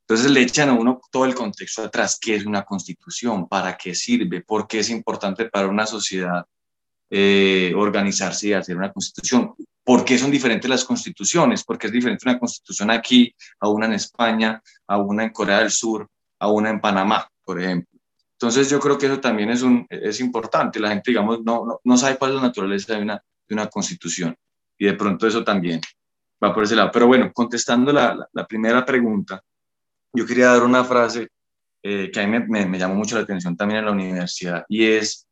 Speaker 5: Entonces le echan a uno todo el contexto atrás, qué es una constitución, para qué sirve, por qué es importante para una sociedad eh, organizarse y hacer una constitución. ¿Por qué son diferentes las constituciones? Porque es diferente una constitución aquí a una en España, a una en Corea del Sur, a una en Panamá, por ejemplo. Entonces yo creo que eso también es, un, es importante. La gente, digamos, no, no, sabe cuál es la naturaleza de una, de una constitución. Y de pronto eso también va por ese lado. Pero bueno, contestando la, la, primera pregunta, yo quería dar una frase eh, que a mí me, me, llamó mucho la atención también en la universidad y es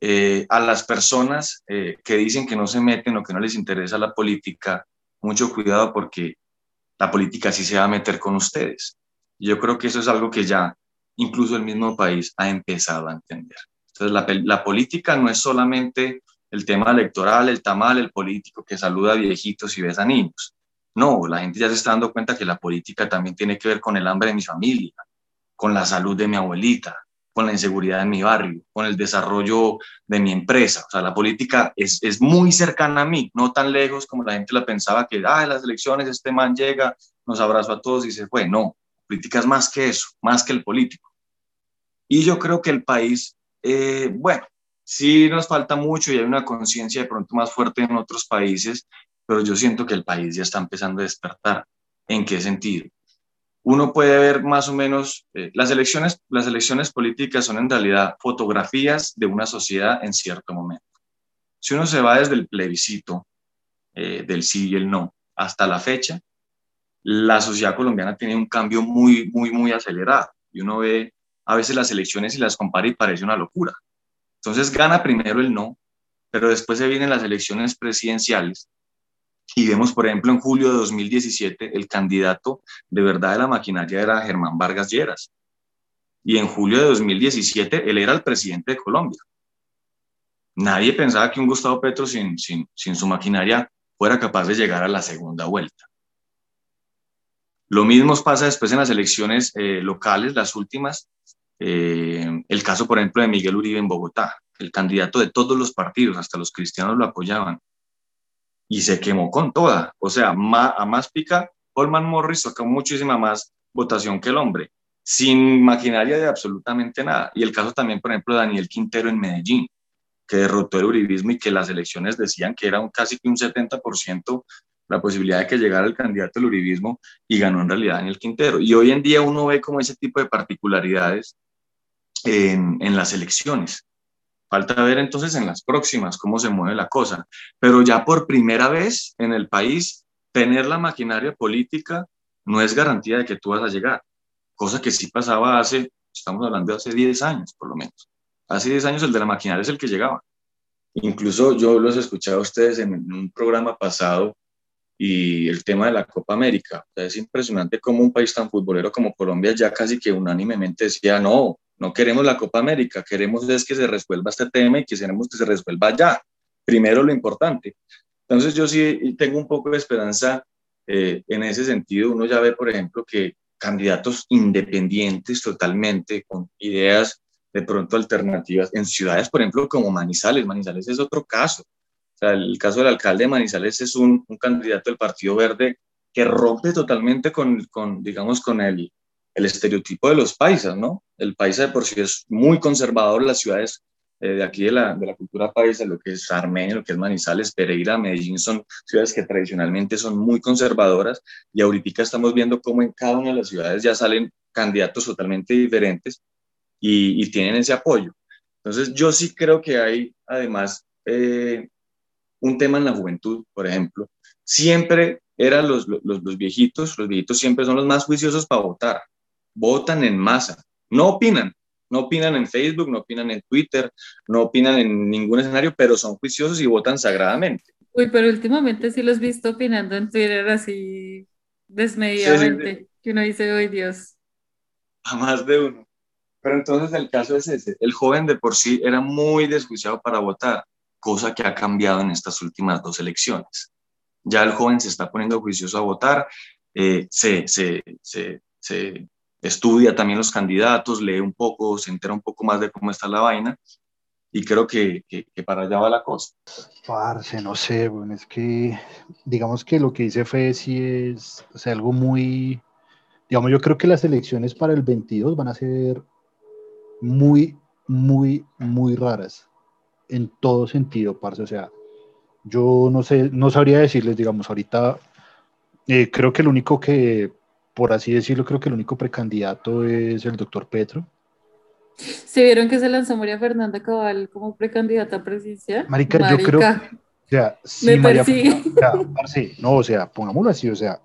Speaker 5: eh, a las personas eh, que dicen que no se meten o que no les interesa la política, mucho cuidado porque la política sí se va a meter con ustedes. Yo creo que eso es algo que ya incluso el mismo país ha empezado a entender. Entonces, la, la política no es solamente el tema electoral, el tamal, el político que saluda a viejitos y besa a niños. No, la gente ya se está dando cuenta que la política también tiene que ver con el hambre de mi familia, con la salud de mi abuelita, con la inseguridad de mi barrio, con el desarrollo de mi empresa. O sea, la política es, es muy cercana a mí, no tan lejos como la gente la pensaba que, ah, en las elecciones este man llega, nos abrazó a todos y se fue. No, política más que eso, más que el político. Y yo creo que el país, eh, bueno, sí nos falta mucho y hay una conciencia de pronto más fuerte en otros países, pero yo siento que el país ya está empezando a despertar. ¿En qué sentido? uno puede ver más o menos, eh, las, elecciones, las elecciones políticas son en realidad fotografías de una sociedad en cierto momento. Si uno se va desde el plebiscito eh, del sí y el no hasta la fecha, la sociedad colombiana tiene un cambio muy, muy, muy acelerado. Y uno ve a veces las elecciones y las compara y parece una locura. Entonces gana primero el no, pero después se vienen las elecciones presidenciales y vemos, por ejemplo, en julio de 2017, el candidato de verdad de la maquinaria era Germán Vargas Lleras. Y en julio de 2017, él era el presidente de Colombia. Nadie pensaba que un Gustavo Petro sin, sin, sin su maquinaria fuera capaz de llegar a la segunda vuelta. Lo mismo pasa después en las elecciones eh, locales, las últimas. Eh, el caso, por ejemplo, de Miguel Uribe en Bogotá, el candidato de todos los partidos, hasta los cristianos lo apoyaban y se quemó con toda. O sea, a más pica, Holman Morris sacó muchísima más votación que el hombre, sin maquinaria de absolutamente nada. Y el caso también, por ejemplo, de Daniel Quintero en Medellín, que derrotó el uribismo y que las elecciones decían que era casi que un 70% la posibilidad de que llegara el candidato del uribismo y ganó en realidad Daniel Quintero. Y hoy en día uno ve como ese tipo de particularidades en, en las elecciones. Falta ver entonces en las próximas cómo se mueve la cosa. Pero ya por primera vez en el país, tener la maquinaria política no es garantía de que tú vas a llegar. Cosa que sí pasaba hace, estamos hablando de hace 10 años por lo menos. Hace 10 años el de la maquinaria es el que llegaba. Incluso yo los escuchaba a ustedes en un programa pasado y el tema de la Copa América. es impresionante cómo un país tan futbolero como Colombia ya casi que unánimemente decía, no, no queremos la Copa América, queremos es que se resuelva este tema y que queremos que se resuelva ya. Primero lo importante. Entonces yo sí tengo un poco de esperanza eh, en ese sentido. Uno ya ve, por ejemplo, que candidatos independientes totalmente, con ideas de pronto alternativas, en ciudades, por ejemplo, como Manizales. Manizales es otro caso. Sea, el caso del alcalde de Manizales es un, un candidato del Partido Verde que rompe totalmente con, con digamos, con el, el estereotipo de los paisas, ¿no? El paisa de por sí es muy conservador, las ciudades eh, de aquí de la, de la, cultura paisa, lo que es Armenia, lo que es Manizales, Pereira, Medellín, son ciudades que tradicionalmente son muy conservadoras y ahorita estamos viendo cómo en cada una de las ciudades ya salen candidatos totalmente diferentes y, tienen ese apoyo. Entonces yo sí creo que hay además eh, un tema en la juventud, por ejemplo. Siempre eran los, los, los viejitos, los viejitos siempre son los más juiciosos para votar votan en masa, no opinan, no opinan en Facebook, no opinan en Twitter, no opinan en ningún escenario, pero son juiciosos y votan sagradamente.
Speaker 3: Uy, pero últimamente sí los he visto opinando en Twitter así desmedidamente, que uno dice, ¡ay Dios!
Speaker 5: A más de uno. Pero entonces el caso es ese, el joven de por sí era muy desjuiciado para votar, cosa que ha cambiado en estas últimas dos elecciones. Ya el joven se está poniendo juicioso a votar, eh, se, se, se, estudia también los candidatos, lee un poco, se entera un poco más de cómo está la vaina y creo que, que, para allá va la cosa.
Speaker 2: Parce, no sé, bueno, es que digamos que lo que dice Fede sí es algo muy, digamos, yo creo que las elecciones para el 22 van a ser muy, muy, muy raras en todo sentido, parce, o sea, yo no sé, no sabría decirles, digamos, ahorita eh, creo que el único que por así decirlo, creo que el único precandidato es el doctor Petro.
Speaker 3: ¿Se vieron que se lanzó María Fernanda Cabal como precandidata presidencial?
Speaker 2: Marica, yo creo o sea, sí, María Fernanda, no, o sea, pongámoslo así, o sea,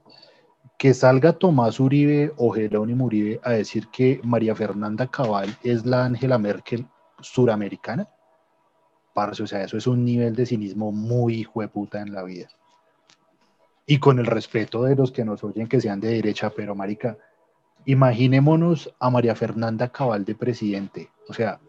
Speaker 2: que salga Tomás Uribe o Jerónimo Uribe a decir que María Fernanda Cabal es la Angela Merkel suramericana, parce, o sea, eso es un nivel de cinismo muy hijueputa en la vida y con el respeto de los que nos oyen que sean de derecha, pero marica, imaginémonos a María Fernanda Cabal de presidente, o sea,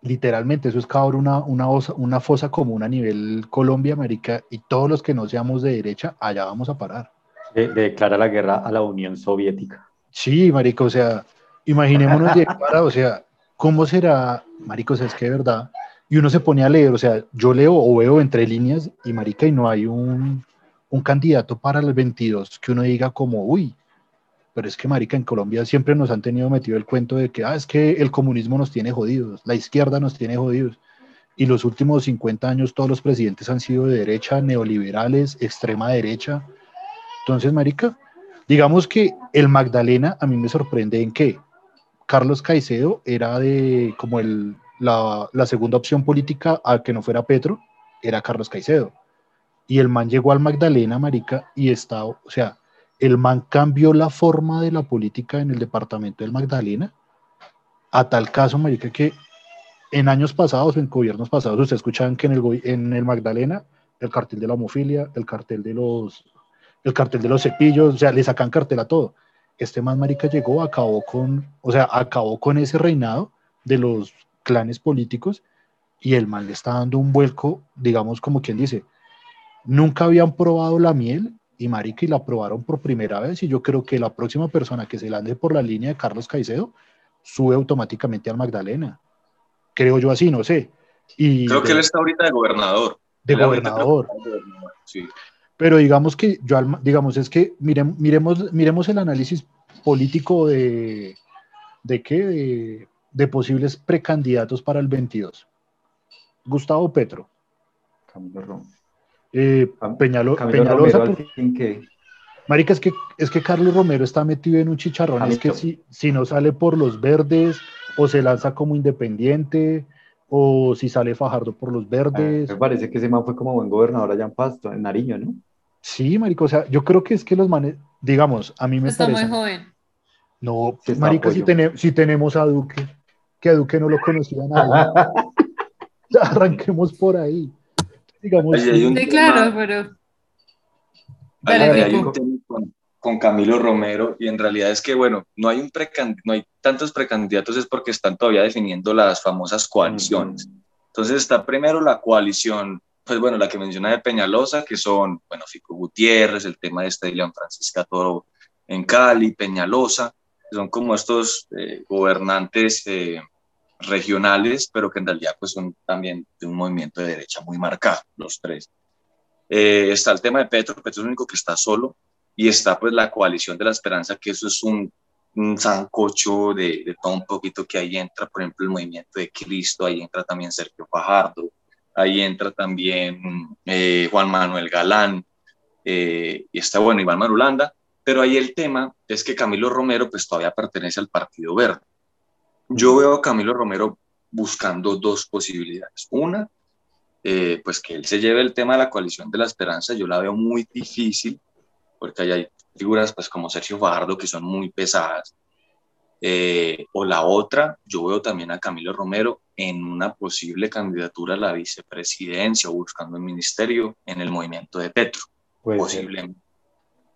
Speaker 2: literalmente, eso es cavar una, una, una fosa común a nivel Colombia, América, y todos los que no seamos de derecha, allá vamos a parar.
Speaker 4: De, declara la guerra a la Unión Soviética.
Speaker 2: Sí, marico, o sea, imaginémonos llegar, o sea, ¿cómo será, marico, o sea, es que de verdad, y uno se pone a leer, o sea, yo leo o veo entre líneas, y marica, y no hay un, un candidato para el 22 que uno diga como, uy, pero es que, marica, en Colombia siempre nos han tenido metido el cuento de que, ah, es que el comunismo nos tiene jodidos, la izquierda nos tiene jodidos. Y los últimos 50 años todos los presidentes han sido de derecha, neoliberales, extrema derecha. Entonces, marica, digamos que el Magdalena a mí me sorprende en que Carlos Caicedo era de como el, la, segunda opción política a que no fuera Petro, era Carlos Caicedo. Y el man llegó al Magdalena, marica, y está, o sea, el man cambió la forma de la política en el departamento del Magdalena, a tal caso, marica, que en años pasados, en gobiernos pasados, ustedes escuchaban que en el, en el Magdalena, el cartel de la homofilia, el cartel de los, el cartel de los cepillos, o sea, le sacan cartel a todo. Este man, marica, llegó, acabó con, o sea, acabó con ese reinado de los clanes políticos y el man le está dando un vuelco, digamos, como quien dice, nunca habían probado la miel y marica y la aprobaron por primera vez y yo creo que la próxima persona que se lance por la línea de Carlos Caicedo sube automáticamente al Magdalena. Creo yo así, no sé. Y
Speaker 5: creo que él está ahorita de gobernador.
Speaker 2: De gobernador. Sí. Pero digamos que yo, digamos, es que miremos, miremos, miremos el análisis político de, de qué, de, de posibles precandidatos para el 22. Gustavo Petro. Camilo eh, Peñalosa. Marica, es que, es que Carlos Romero está metido en un chicharrón. Es que si, si no sale por los verdes, o se lanza como independiente, o si sale Fajardo por los verdes.
Speaker 4: me parece que ese man fue como buen gobernador allá en Pasto, en Nariño, ¿no?
Speaker 2: Sí, marico, o sea, yo creo que es que los manes, digamos, a mí me
Speaker 3: está muy joven.
Speaker 2: No, marica, si, si, tenemos a Duque, que a Duque no lo conocía nadie. Arranquemos por ahí
Speaker 3: digamos. sí, claro, pero.
Speaker 5: hay un tema con, Camilo Romero y en realidad es que, bueno, no hay, un no hay tantos precandidatos es porque están todavía definiendo las famosas coaliciones. Entonces está primero la coalición, pues bueno, la que menciona de Peñalosa, que son, bueno, Fico Gutiérrez, el tema de esta de León Francisca Toro en Cali, Peñalosa, son como estos eh, gobernantes eh, regionales, pero que en realidad pues son también de un movimiento de derecha muy marcado, los tres. Eh, está el tema de Petro, Petro es el único que está solo, y está pues la coalición de la esperanza, que eso es un, un zancocho de, de, todo un poquito que ahí entra, por ejemplo, el movimiento de Cristo, ahí entra también Sergio Fajardo, ahí entra también eh, Juan Manuel Galán, eh, y está bueno Iván Marulanda, pero ahí el tema es que Camilo Romero pues todavía pertenece al Partido Verde. Yo veo a Camilo Romero buscando dos posibilidades. Una, eh, pues que él se lleve el tema de la coalición de la esperanza, yo la veo muy difícil, porque ahí hay figuras pues como Sergio Fajardo que son muy pesadas. Eh, o la otra, yo veo también a Camilo Romero en una posible candidatura a la vicepresidencia o buscando el ministerio en el movimiento de Petro, posiblemente.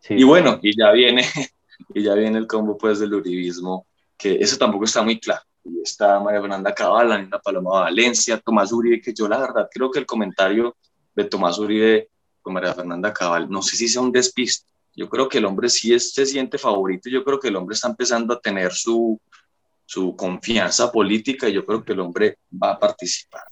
Speaker 5: Y bueno, y ya viene, y ya viene el combo pues del uribismo que eso tampoco está muy claro. Y está María Fernanda Cabal, Nina Paloma Valencia, Tomás Uribe, que yo la verdad creo que el comentario de Tomás Uribe con María Fernanda Cabal, no sé si sea un despiste. Yo creo que el hombre sí es, se siente favorito, yo creo que el hombre está empezando a tener su, su confianza política y yo creo que el hombre va a participar.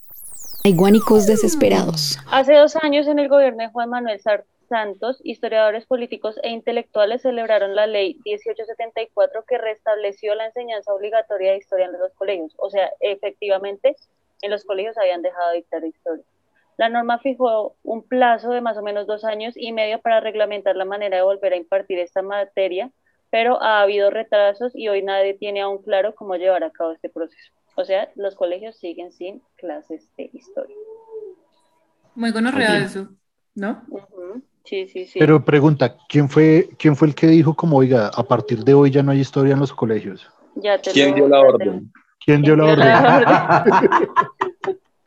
Speaker 1: Hay guánicos desesperados.
Speaker 6: Hace dos años en el gobierno de Juan Manuel Sartre, Santos, historiadores políticos e intelectuales celebraron la ley 1874 que restableció la enseñanza obligatoria de historia en los colegios. O sea, efectivamente, en los colegios habían dejado de dictar historia. La norma fijó un plazo de más o menos dos años y medio para reglamentar la manera de volver a impartir esta materia, pero ha habido retrasos y hoy nadie tiene aún claro cómo llevar a cabo este proceso. O sea, los colegios siguen sin clases de historia.
Speaker 3: Muy bueno eso, ¿no?
Speaker 6: Sí, sí, sí.
Speaker 2: Pero pregunta, ¿quién fue, ¿quién fue el que dijo como, oiga, a partir de hoy ya no hay historia en los colegios?
Speaker 5: ¿Quién dio la orden?
Speaker 2: ¿Quién dio la orden?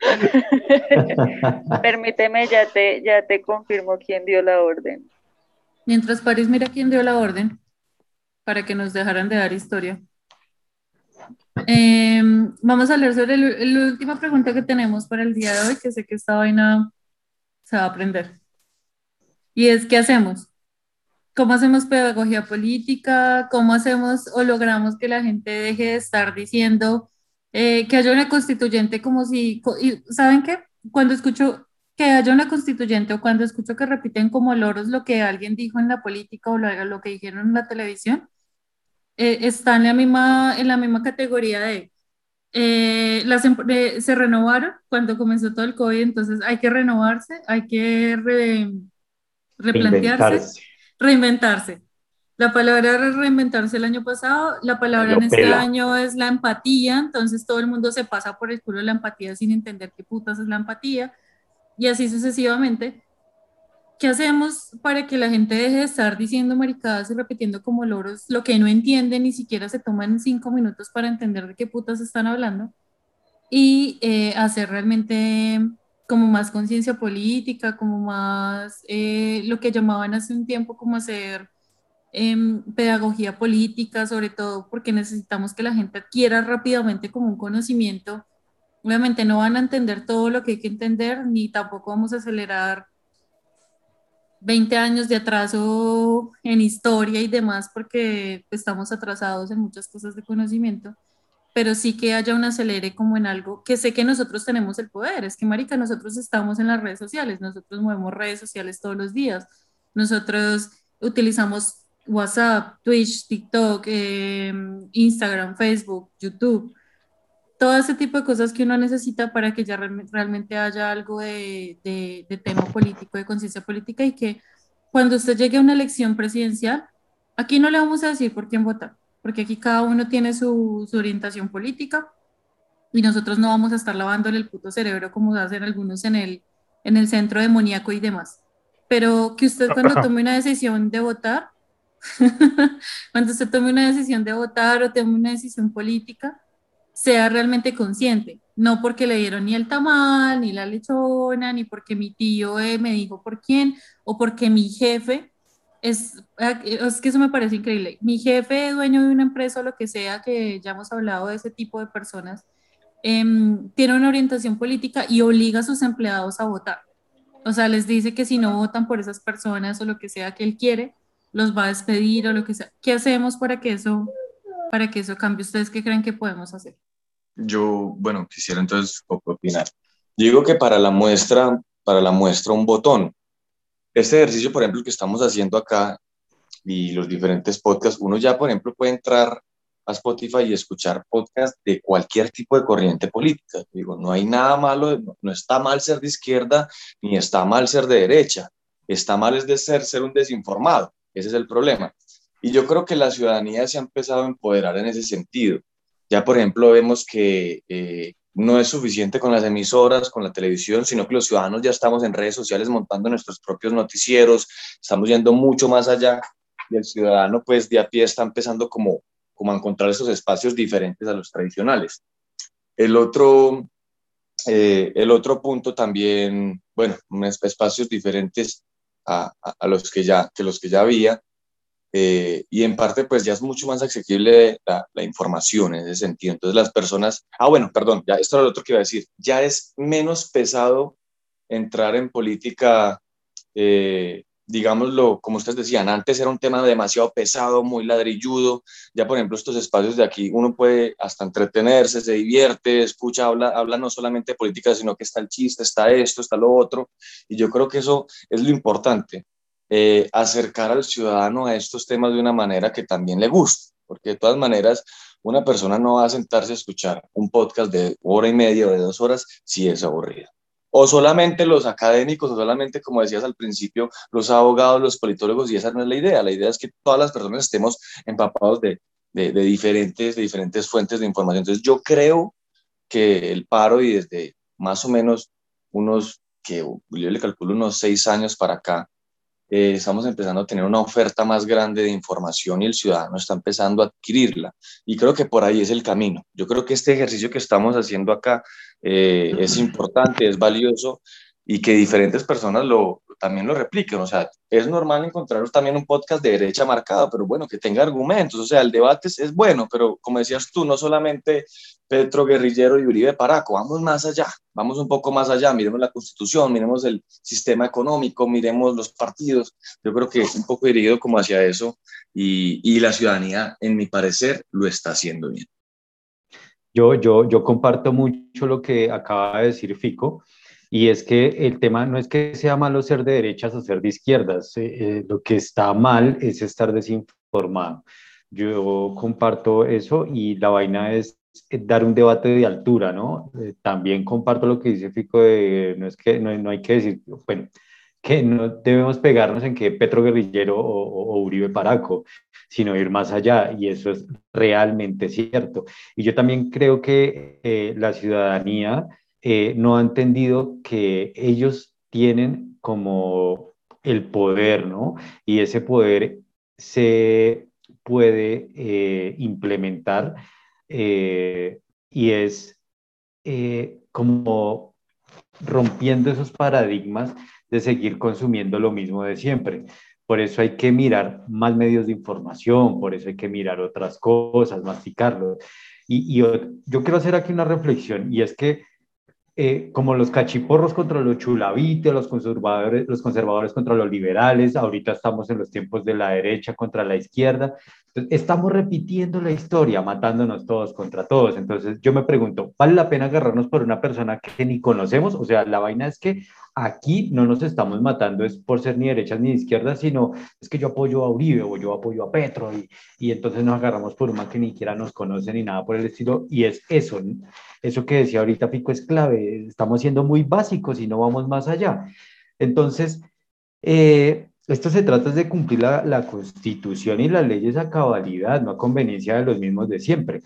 Speaker 6: Permíteme, ya te, ya te confirmo quién dio la orden.
Speaker 3: Mientras París mira quién dio la orden para que nos dejaran de dar historia. Em, vamos a hablar sobre la última pregunta que tenemos para el día de hoy, que sé que esta vaina se va a aprender. Y es, ¿qué hacemos? ¿Cómo hacemos pedagogía política? ¿Cómo hacemos o logramos que la gente deje de estar diciendo eh, que haya una constituyente como si, ¿saben qué? Cuando escucho que haya una constituyente o cuando escucho que repiten como loros lo que alguien dijo en la política o lo, que dijeron en la televisión, eh, están en la, misma, en la misma categoría de, eh, las, em, se renovaron cuando comenzó todo el COVID, entonces hay que renovarse, hay que replantearse, reinventarse. La palabra reinventarse el año pasado, la palabra en este año es la empatía, entonces todo el mundo se pasa por el culo de la empatía sin entender qué putas es la empatía y así sucesivamente. ¿Qué hacemos para que la gente deje de estar diciendo maricadas y repitiendo como loros lo que no entienden, ni siquiera se toman cinco minutos para entender de qué putas están hablando? Y eh, hacer realmente como más conciencia política, como más eh, lo que llamaban hace un tiempo como hacer em, pedagogía política, sobre todo porque necesitamos que la gente adquiera rápidamente como un conocimiento. Obviamente no van a entender todo lo que hay que entender, ni tampoco vamos a acelerar 20 años de atraso en historia y demás, porque estamos atrasados en muchas cosas de conocimiento, pero sí que haya un acelere como en algo que sé que nosotros tenemos el poder. Es que, Marica, nosotros estamos en las redes sociales, nosotros movemos redes sociales todos los días, nosotros utilizamos WhatsApp, Twitch, TikTok, eh, Instagram, Facebook, YouTube. Todo ese tipo de cosas que uno necesita para que ya realmente haya algo de, de, tema político, de conciencia política y que cuando usted llegue a una elección presidencial, aquí no le vamos a decir por quién votar, porque aquí cada uno tiene su, su orientación política y nosotros no vamos a estar lavándole el puto cerebro como hacen algunos en el, en el centro demoníaco y demás. Pero que usted cuando tome una decisión de votar, cuando usted tome una decisión de votar o tome una decisión política, sea realmente consciente, no porque le dieron ni el tamal, ni la lechona, ni porque mi tío eh, me dijo por quién, o porque mi jefe, es, ah, es que eso me parece increíble, mi jefe, dueño de una empresa o lo que sea, que ya hemos hablado de ese tipo de personas, em, tiene una orientación política y obliga a sus empleados a votar. O sea, les dice que si no votan por esas personas o lo que sea que él quiere, los va a despedir o lo que sea. ¿Qué hacemos para que eso para que eso cambie? ¿Ustedes qué creen que podemos hacer?
Speaker 5: Yo, bueno, quisiera entonces opinar. digo que para la muestra, para la muestra un botón. Este ejercicio, por ejemplo, que estamos haciendo acá y los diferentes podcasts, uno ya, por ejemplo, puede entrar a Spotify y escuchar podcasts de cualquier tipo de corriente política. Digo, no hay nada malo, no, está mal ser de izquierda ni está mal ser de derecha. Está mal es de ser, ser un desinformado. Ese es el problema. Y yo creo que la ciudadanía se ha empezado a empoderar en ese sentido. Ya, por ejemplo, vemos que eh, no es suficiente con las emisoras, con la televisión, sino que los ciudadanos ya estamos en redes sociales montando nuestros propios noticieros, estamos yendo mucho más allá y el ciudadano pues de a pie está empezando como, como a encontrar esos espacios diferentes a los tradicionales. El otro, eh, el otro punto también, bueno, espacios diferentes a, a, los que ya, que los que ya había, eh, y en parte pues ya es mucho más asequible la, la, información en ese sentido. Entonces las personas, ah bueno, perdón, ya esto era lo otro que iba a decir, ya es menos pesado entrar en política, eh, digámoslo, como ustedes decían, antes era un tema demasiado pesado, muy ladrilludo, ya por ejemplo estos espacios de aquí uno puede hasta entretenerse, se divierte, escucha, habla, habla no solamente de política, sino que está el chiste, está esto, está lo otro, y yo creo que eso es lo importante eh, acercar al ciudadano a estos temas de una manera que también le guste, porque de todas maneras una persona no va a sentarse a escuchar un podcast de hora y media o de dos horas si es aburrido. O solamente los académicos, o solamente, como decías al principio, los abogados, los politólogos, y esa no es la idea. La idea es que todas las personas estemos empapados de, de, de diferentes, de diferentes fuentes de información. Entonces yo creo que el paro y desde más o menos unos, que yo le calculo unos seis años para acá, eh, estamos empezando a tener una oferta más grande de información y el ciudadano está empezando a adquirirla. Y creo que por ahí es el camino. Yo creo que este ejercicio que estamos haciendo acá eh, es importante, es valioso y que diferentes personas lo, también lo repliquen. O sea, es normal encontrar también un podcast de derecha marcada, pero bueno, que tenga argumentos. O sea, el debate es, es bueno, pero como decías tú, no solamente Petro Guerrillero y Uribe Paraco, vamos más allá, vamos un poco más allá, miremos la constitución, miremos el sistema económico, miremos los partidos. Yo creo que es un poco dirigido como hacia eso y, y la ciudadanía, en mi parecer, lo está haciendo bien.
Speaker 4: Yo, yo, yo comparto mucho lo que acaba de decir Fico, y es que el tema no es que sea malo ser de derechas o ser de izquierdas, eh, eh, lo que está mal es estar desinformado. Yo comparto eso y la vaina es dar un debate de altura, ¿no? Eh, también comparto lo que dice Fico de, no es que no, no, hay que decir, bueno, que no debemos pegarnos en que Petro Guerrillero o, o Uribe Paraco, sino ir más allá, y eso es realmente cierto. Y yo también creo que eh, la ciudadanía eh, no ha entendido que ellos tienen como el poder, ¿no? Y ese poder se puede eh, implementar y es como rompiendo esos paradigmas de seguir consumiendo lo mismo de siempre. Por eso hay que mirar más medios de información, por eso hay que mirar otras cosas, masticarlo. Y yo quiero hacer aquí una reflexión y es que eh, como los cachiporros contra los chulavites, los conservadores, los conservadores contra los liberales, ahorita estamos en los tiempos de la derecha contra la izquierda, estamos repitiendo la historia, matándonos todos contra todos. Entonces yo me pregunto, ¿vale la pena agarrarnos por una persona que ni conocemos? O sea, la vaina es que aquí no nos estamos matando es por ser ni derechas ni izquierdas, sino es que yo apoyo a Uribe o yo apoyo a Petro y, y entonces nos agarramos por una que ni siquiera nos conoce ni nada por el estilo. Y es eso, eso que decía ahorita Pico es clave, estamos siendo muy básicos y no vamos más allá. Entonces, eh, esto se trata de cumplir la, la, constitución y las leyes a cabalidad, no a conveniencia de los mismos de siempre.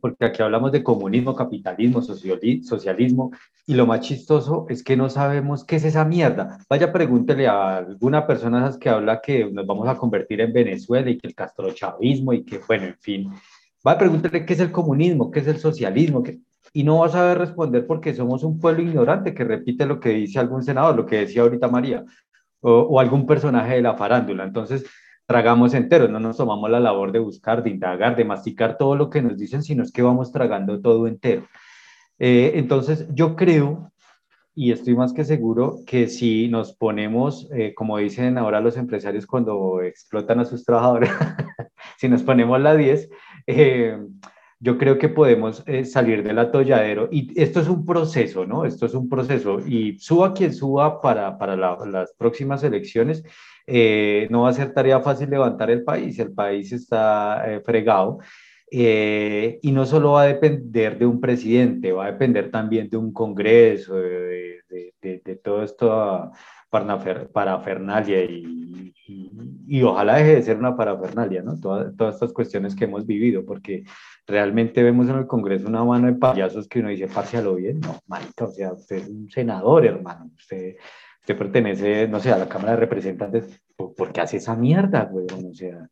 Speaker 4: Porque aquí hablamos de comunismo, capitalismo, socialismo, y lo más chistoso es que no sabemos qué es esa mierda. Vaya, pregúntele a alguna persona que habla que nos vamos a convertir en Venezuela y que el castrochavismo y que, bueno, en fin, Va a preguntarle qué es el comunismo, qué es el socialismo, y no va a saber responder porque somos un pueblo ignorante que repite lo que dice algún senador, lo que decía ahorita María, o, algún personaje de la farándula. Entonces, tragamos enteros, no nos tomamos la labor de buscar, de indagar, de masticar todo lo que nos dicen, sino es que vamos tragando todo entero. Eh, entonces, yo creo, y estoy más que seguro, que si nos ponemos, eh, como dicen ahora los empresarios cuando explotan a sus trabajadores, si nos ponemos la 10, eh, yo creo que podemos eh, salir del atolladero y esto es un proceso, ¿no? Esto es un proceso y suba quien suba para, para las próximas elecciones, eh, no va a ser tarea fácil levantar el país, el país está fregado. y no solo va a depender de un presidente, va a depender también de un congreso, de, todo esto parafernalia y, y, ojalá deje de ser una parafernalia, ¿no? Todas, estas cuestiones que hemos vivido, porque realmente vemos en el Congreso una mano de payasos que uno dice, lo bien, no, marica, o sea, usted es un senador, hermano, usted, usted pertenece, no sé, a la Cámara de Representantes, ¿por qué hace esa mierda, güey? O sea,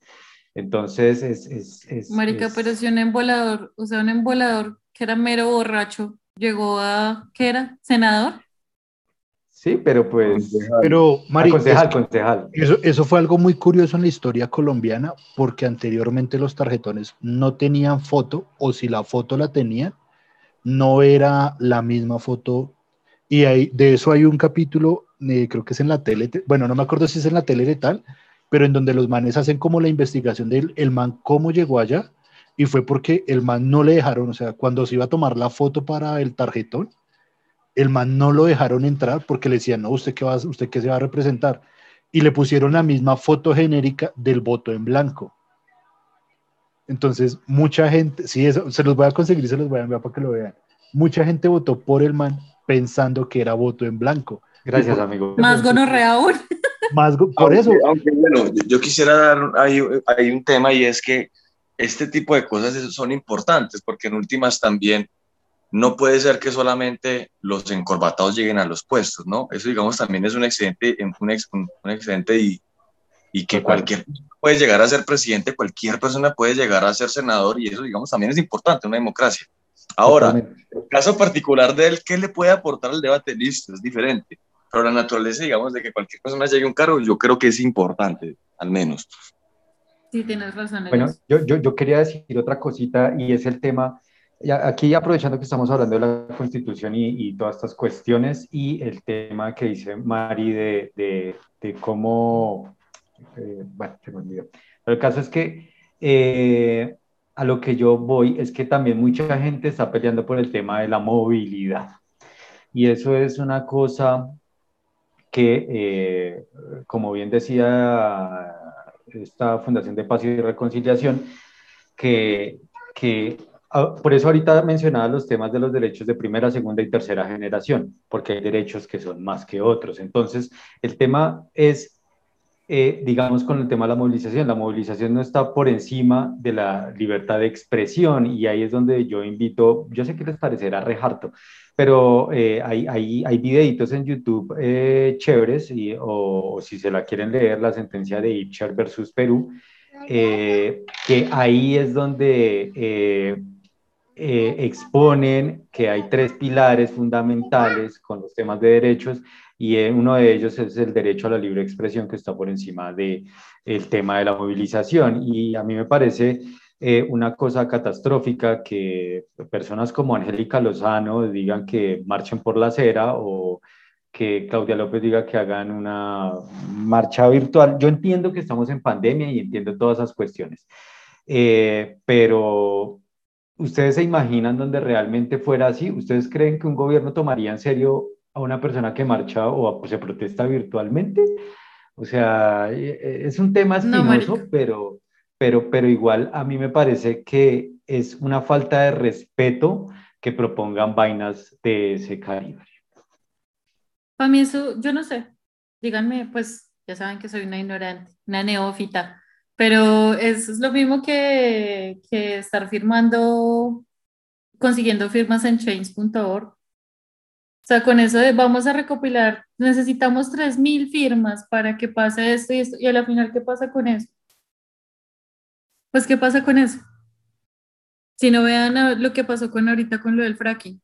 Speaker 4: entonces es... es, es
Speaker 3: marica, pero si un embolador, o sea, un embolador que era mero borracho, llegó a, ¿qué era? ¿Senador?
Speaker 4: Sí, pero pues.
Speaker 2: Pero, Mari,
Speaker 4: concejal, concejal.
Speaker 2: Eso, eso fue algo muy curioso en la historia colombiana, porque anteriormente los tarjetones no tenían foto, o si la foto la tenían, no era la misma foto. Y hay, de eso hay un capítulo, eh, creo que es en la tele, bueno, no me acuerdo si es en la tele de tal, pero en donde los manes hacen como la investigación del el man cómo llegó allá, y fue porque el man no le dejaron, o sea, cuando se iba a tomar la foto para el tarjetón, el man no lo dejaron entrar porque le decían, no, ¿usted qué, va, usted qué se va a representar? Y le pusieron la misma foto genérica del voto en blanco. Entonces, mucha gente, sí, eso, se los voy a conseguir, se los voy a enviar para que lo vean. Mucha gente votó por el man pensando que era voto en blanco.
Speaker 4: Gracias, amigo.
Speaker 3: Más gonorrea aún.
Speaker 2: Más por eso.
Speaker 5: Aunque, bueno, yo quisiera dar ahí, hay un tema y es que este tipo de cosas son importantes porque en últimas también no puede ser que solamente los encorbatados lleguen a los puestos, ¿no? Eso, digamos, también es un excedente, un, un excedente y, y que cualquier puede llegar a ser presidente, cualquier persona puede llegar a ser senador y eso, digamos, también es importante, una democracia. Ahora, el caso particular de él, ¿qué le puede aportar al debate? Listo, es diferente. Pero la naturaleza, digamos, de que cualquier persona llegue a un carro, yo creo que es importante, al menos.
Speaker 3: Sí, tienes razón.
Speaker 4: Bueno, yo, yo, yo quería decir otra cosita y es el tema, aquí aprovechando que estamos hablando de la Constitución y, y todas estas cuestiones y el tema que dice Mari de, de, de cómo, eh, bueno, se me olvidó. Pero el caso es que eh, a lo que yo voy es que también mucha gente está peleando por el tema de la movilidad. Y eso es una cosa que, eh, como bien decía esta Fundación de Paz y Reconciliación, que, que ah, por eso ahorita mencionaba los temas de los derechos de primera, segunda y tercera generación, porque hay derechos que son más que otros. Entonces, el tema es eh, digamos, con el tema de la movilización. La movilización no está por encima de la libertad de expresión y ahí es donde yo invito, yo sé que les parecerá rejarto, pero eh, hay, hay, hay, videitos en YouTube eh, chéveres y, o, si se la quieren leer, la sentencia de Ipcher versus Perú, que ahí es donde exponen que hay tres pilares fundamentales con los temas de derechos y eh, uno de ellos es el derecho a la libre expresión que está por encima del el tema de la movilización. Y a mí me parece eh, una cosa catastrófica que personas como Angélica Lozano digan que marchen por la acera o que Claudia López diga que hagan una marcha virtual. Yo entiendo que estamos en pandemia y entiendo todas esas cuestiones, eh, pero ¿ustedes se imaginan donde realmente fuera así? ¿Ustedes creen que un gobierno tomaría en serio a una persona que marcha o se protesta virtualmente. O sea, e, e, es un tema espinoso, pero, pero, pero igual a mí me parece que es una falta de respeto que propongan vainas de ese calibre.
Speaker 3: Para mí eso, yo no sé, díganme, pues ya saben que soy una ignorante, una neófita, pero es, es lo mismo que, que estar firmando, consiguiendo firmas en change.org o sea, con eso de vamos a recopilar, necesitamos 3.000 firmas para que pase esto y esto, y a la final, ¿qué pasa con eso? Pues, ¿qué pasa con eso? Si no vean lo que pasó con ahorita con lo del fracking,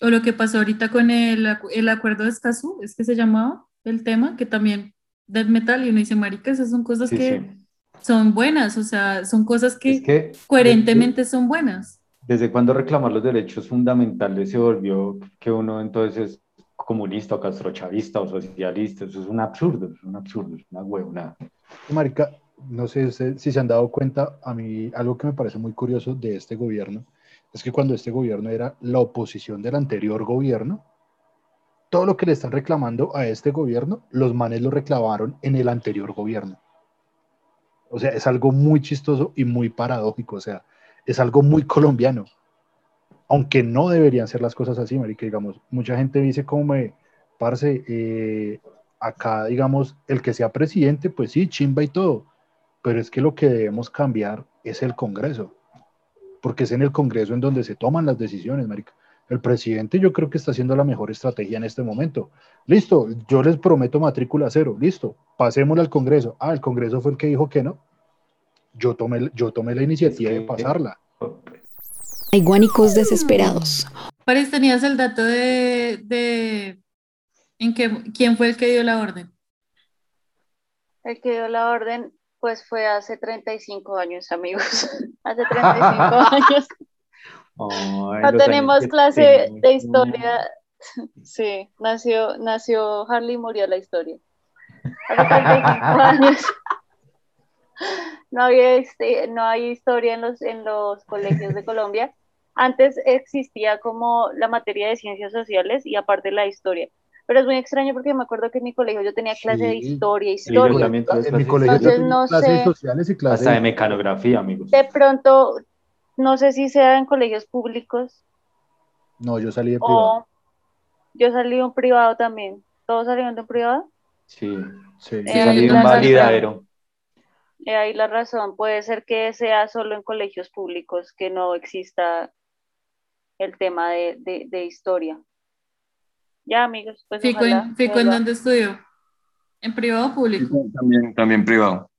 Speaker 3: o lo que pasó ahorita con el, el acuerdo de Escazú, es que se llamaba el tema, que también Dead Metal, y uno dice, marica, esas son cosas que son buenas, o sea, son cosas que, coherentemente son buenas.
Speaker 4: ¿Desde cuándo reclamar los derechos fundamentales se volvió que uno entonces es comunista o castrochavista o socialista? Eso es un absurdo, es un absurdo, es una huevona.
Speaker 2: Marica, no sé si se han dado cuenta, a mí algo que me parece muy curioso de este gobierno es que cuando este gobierno era la oposición del anterior gobierno, todo lo que le están reclamando a este gobierno, los manes lo reclamaron en el anterior gobierno. O sea, es algo muy chistoso y muy paradójico. O sea, es algo muy colombiano. Aunque no deberían ser las cosas así, marica, digamos, mucha gente dice como me, parce, eh, acá, digamos, el que sea presidente, pues sí, chimba y todo, pero es que lo que debemos cambiar es el Congreso, porque es en el Congreso en donde se toman las decisiones, marica. El presidente yo creo que está haciendo la mejor estrategia en este momento. Listo, yo les prometo matrícula cero, listo, pasémosle al Congreso. Ah, el Congreso fue el que dijo que no yo tomé, yo tomé la iniciativa de pasarla.
Speaker 1: Hay guanicos desesperados.
Speaker 3: Parece tenías el dato de, de en qué, quién fue el que dio la orden.
Speaker 6: El que dio la orden, pues fue hace 35 años, amigos. hace 35 años. no tenemos clase de historia. Sí, nació, nació Harley murió la historia. Hace 35 años no, había, este, no hay historia en los, en los colegios de Colombia. Antes existía como la materia de ciencias sociales y aparte la historia. Pero es muy extraño porque me acuerdo que en mi colegio yo tenía clase de historia, historia.
Speaker 2: en mi colegio yo no clases sociales y clases
Speaker 4: de mecanografía, amigos.
Speaker 6: De pronto, no sé si sea en colegios públicos.
Speaker 2: No, yo salí de privado.
Speaker 6: yo salí de un privado también. ¿Todos salieron de un privado?
Speaker 4: Sí, sí. Yo salí de un validadero
Speaker 6: ahí la razón. Puede ser que sea solo en colegios públicos que no exista el tema de, de, historia. Ya, amigos.
Speaker 3: Pues ¿Fico, en, en dónde estudió? ¿En privado o público?
Speaker 5: También, también privado.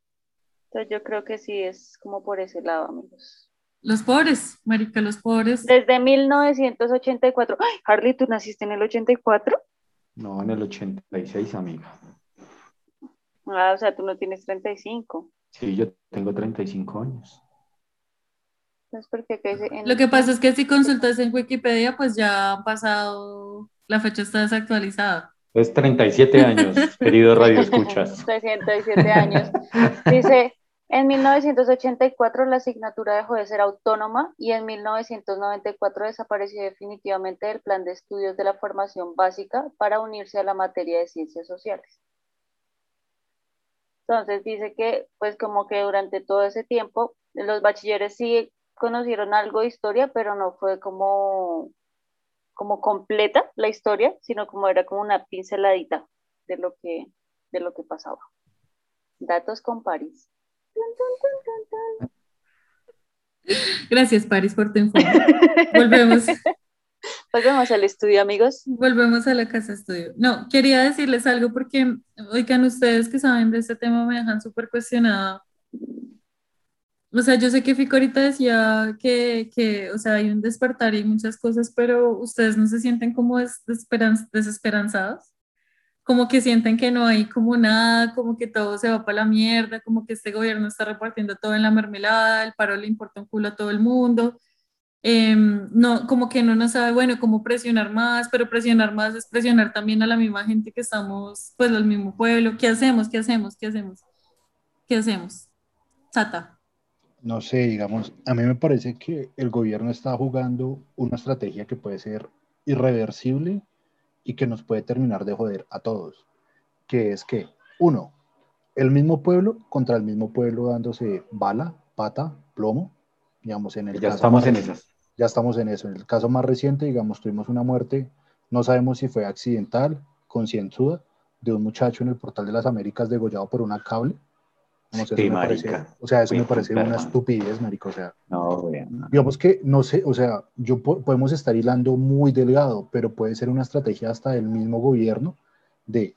Speaker 6: Entonces yo creo que sí es como por ese lado, amigos.
Speaker 3: Los pobres, marica, los pobres.
Speaker 6: Desde 1984. Ay, Harley, ¿tú naciste en el 84?
Speaker 4: No, en el 86, amiga.
Speaker 6: Ah, o sea, tú no tienes 35.
Speaker 4: Sí, yo tengo 35 años.
Speaker 6: Entonces, en-
Speaker 3: Lo que pasa es que si consultas en Wikipedia, pues ya ha pasado, la fecha está desactualizada.
Speaker 4: Es 37 años, querido Radio Escuchas.
Speaker 6: 307 años. Dice, en 1984 la asignatura dejó de ser autónoma y en 1994 desapareció definitivamente del plan de estudios de la formación básica para unirse a la materia de ciencias sociales. Entonces dice que, pues como que durante todo ese tiempo, los bachilleres sí conocieron algo de historia, pero no fue como, como completa la historia, sino como era como una pinceladita de lo que, de lo que pasaba. Datos con París.
Speaker 3: Gracias, Paris, por tu informe. Volvemos.
Speaker 6: Volvemos al estudio, amigos.
Speaker 3: volvemos a la casa estudio. No, quería decirles algo porque, oigan, ustedes que saben de este tema me dejan súper cuestionada. O sea, yo sé que Fico ahorita decía que, que, o sea, hay un despertar y muchas cosas, pero ustedes no se sienten como des- desesperan- desesperanzados, como que sienten que no hay como nada, como que todo se va para la mierda, como que este gobierno está repartiendo todo en la mermelada, el paro le importa un culo a todo el mundo. Em, no, como que no nos sabe, bueno, cómo presionar más, pero presionar más es presionar también a la misma gente que estamos, pues, al mismo pueblo. ¿Qué hacemos? ¿Qué hacemos? ¿Qué hacemos? ¿Qué hacemos? Sata.
Speaker 2: No sé, digamos, a mí me parece que el gobierno está jugando una estrategia que puede ser irreversible y que nos puede terminar de joder a todos. Que es que, uno, el mismo pueblo contra el mismo pueblo dándose bala, pata, plomo, digamos, en el
Speaker 4: Ya
Speaker 2: caso
Speaker 4: estamos
Speaker 2: más
Speaker 4: en esas.
Speaker 2: ya estamos en eso. En el caso más reciente, digamos, tuvimos una muerte, no sabemos si fue accidental, concienzuda, de un muchacho en el Portal de las Américas degollado por una cable. No sé, eso
Speaker 4: Sí,
Speaker 2: parece-
Speaker 4: marica.
Speaker 2: o sea, eso me parece una
Speaker 4: hermano.
Speaker 2: estupidez, marico, o sea,
Speaker 4: No, bueno.
Speaker 2: digamos que, no sé, o sea, yo po- podemos estar hilando muy delgado, pero puede ser una estrategia hasta del mismo gobierno de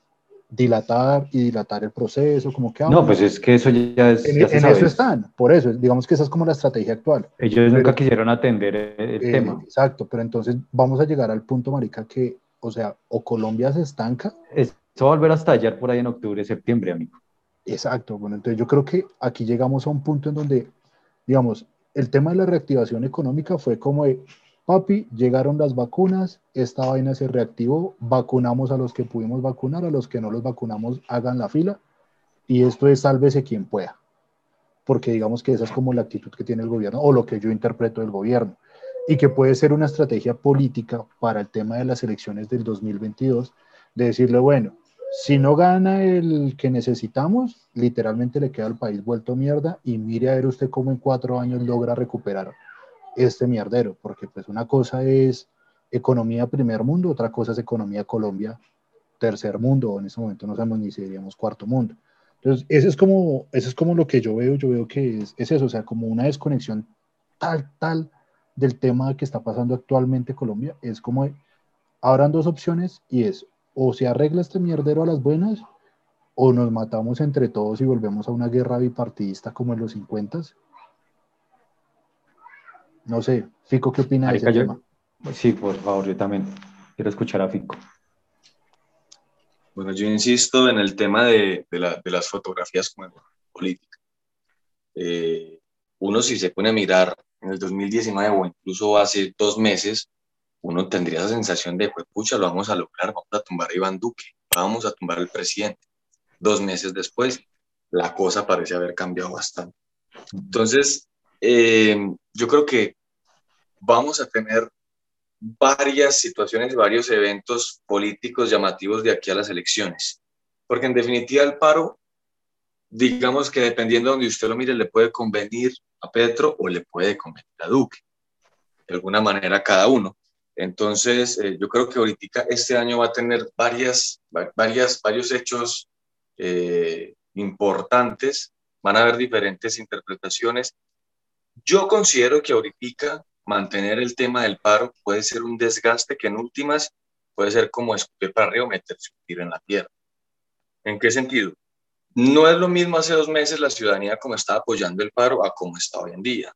Speaker 2: dilatar y dilatar el proceso, como que... ah,
Speaker 4: No, pues es que eso ya, es,
Speaker 2: en,
Speaker 4: ya se
Speaker 2: en
Speaker 4: sabe.
Speaker 2: eso están, por eso, digamos que esa es como la estrategia actual.
Speaker 4: Ellos nunca quisieron atender el, el
Speaker 2: Eh,
Speaker 4: tema.
Speaker 2: Exacto, pero entonces vamos a llegar al punto, marica, que, o sea, o Colombia se estanca,
Speaker 4: Eso va a volver a estallar por ahí en octubre, septiembre, amigo.
Speaker 2: Exacto, bueno, entonces yo creo que aquí llegamos a un punto en donde, digamos, el tema de la reactivación económica fue como de, papi, llegaron las vacunas, esta vaina se reactivó, vacunamos a los que pudimos vacunar, a los que no los vacunamos, hagan la fila, y esto es sálvese quien pueda, porque digamos que esa es como la actitud que tiene el gobierno, o lo que yo interpreto del gobierno, y que puede ser una estrategia política para el tema de las elecciones del 2022, de decirle, bueno, si no gana el que necesitamos, literalmente le queda al país vuelto mierda y mire a ver usted cómo en cuatro años logra recuperar este mierdero, porque pues una cosa es economía primer mundo, otra cosa es economía Colombia tercer mundo, en ese momento no sabemos ni si diríamos cuarto mundo. Entonces, eso es como, eso es como lo que yo veo, yo veo que es, es eso, o sea, como una desconexión tal, tal del tema que está pasando actualmente en Colombia, es como, habrán dos opciones y es, o se arregla este mierdero a las buenas, o nos matamos entre todos y volvemos a una guerra bipartidista como en los 50. No sé, Fico, ¿qué opina de ese
Speaker 4: yo-
Speaker 2: tema?
Speaker 4: Sí, por favor, yo también quiero escuchar a Fico.
Speaker 5: Bueno, yo insisto en el tema de, de la- de las fotografías como política. Eh, uno si se pone a mirar en el 2019 o incluso hace dos meses, uno tendría esa sensación de, pues, pucha, lo vamos a lograr, vamos a tumbar a Iván Duque, vamos a tumbar al presidente. Dos meses después, la cosa parece haber cambiado bastante. Entonces, eh, yo creo que vamos a tener varias situaciones varios eventos políticos llamativos de aquí a las elecciones. Porque en definitiva el paro, digamos que dependiendo de donde usted lo mire, le puede convenir a Petro o le puede convenir a Duque. De alguna manera cada uno. Entonces, eh, yo creo que ahorita este año va a tener varias, va- varias, varios hechos eh, importantes, van a haber diferentes interpretaciones. Yo considero que ahorita mantener el tema del paro puede ser un desgaste que en últimas puede ser como escupir para o meterse un en la tierra. ¿En qué sentido? No es lo mismo hace dos meses la ciudadanía como estaba apoyando el paro a como está hoy en día.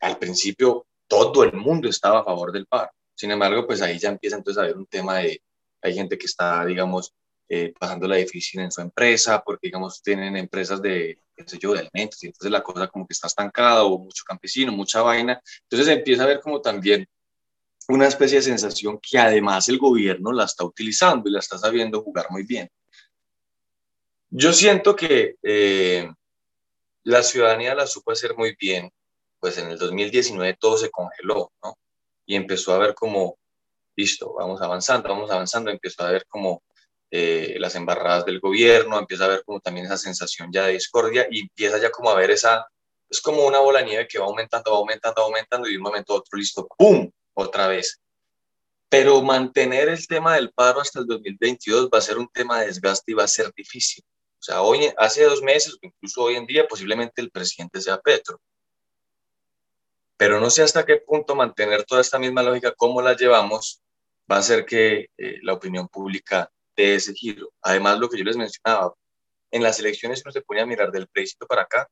Speaker 5: Al principio todo el mundo estaba a favor del paro. Sin embargo, pues ahí ya empieza entonces a haber un tema de, hay gente que está, digamos, eh, pasando la difícil en su empresa, porque, digamos, tienen empresas de, qué sé yo, de alimentos, y entonces la cosa como que está estancada, o mucho campesino, mucha vaina. Entonces empieza a ver como también una especie de sensación que además el gobierno la está utilizando y la está sabiendo jugar muy bien. Yo siento que eh, la ciudadanía la supo hacer muy bien, pues en el 2019 todo se congeló, ¿no? Y empezó a ver como, listo, vamos avanzando, vamos avanzando, empezó a ver como eh, las embarradas del gobierno, empieza a ver como también esa sensación ya de discordia y empieza ya como a ver esa, es como una bola de nieve que va aumentando, va aumentando, va aumentando y de un momento a otro, listo, ¡pum! Otra vez. Pero mantener el tema del paro hasta el 2022 va a ser un tema de desgaste y va a ser difícil. O sea, hoy, hace dos meses, incluso hoy en día, posiblemente el presidente sea Petro. Pero no sé hasta qué punto mantener toda esta misma lógica, cómo la llevamos, va a hacer que eh, la opinión pública dé ese giro. Además, lo que yo les mencionaba, en las elecciones, uno se pone a mirar del plebiscito para acá,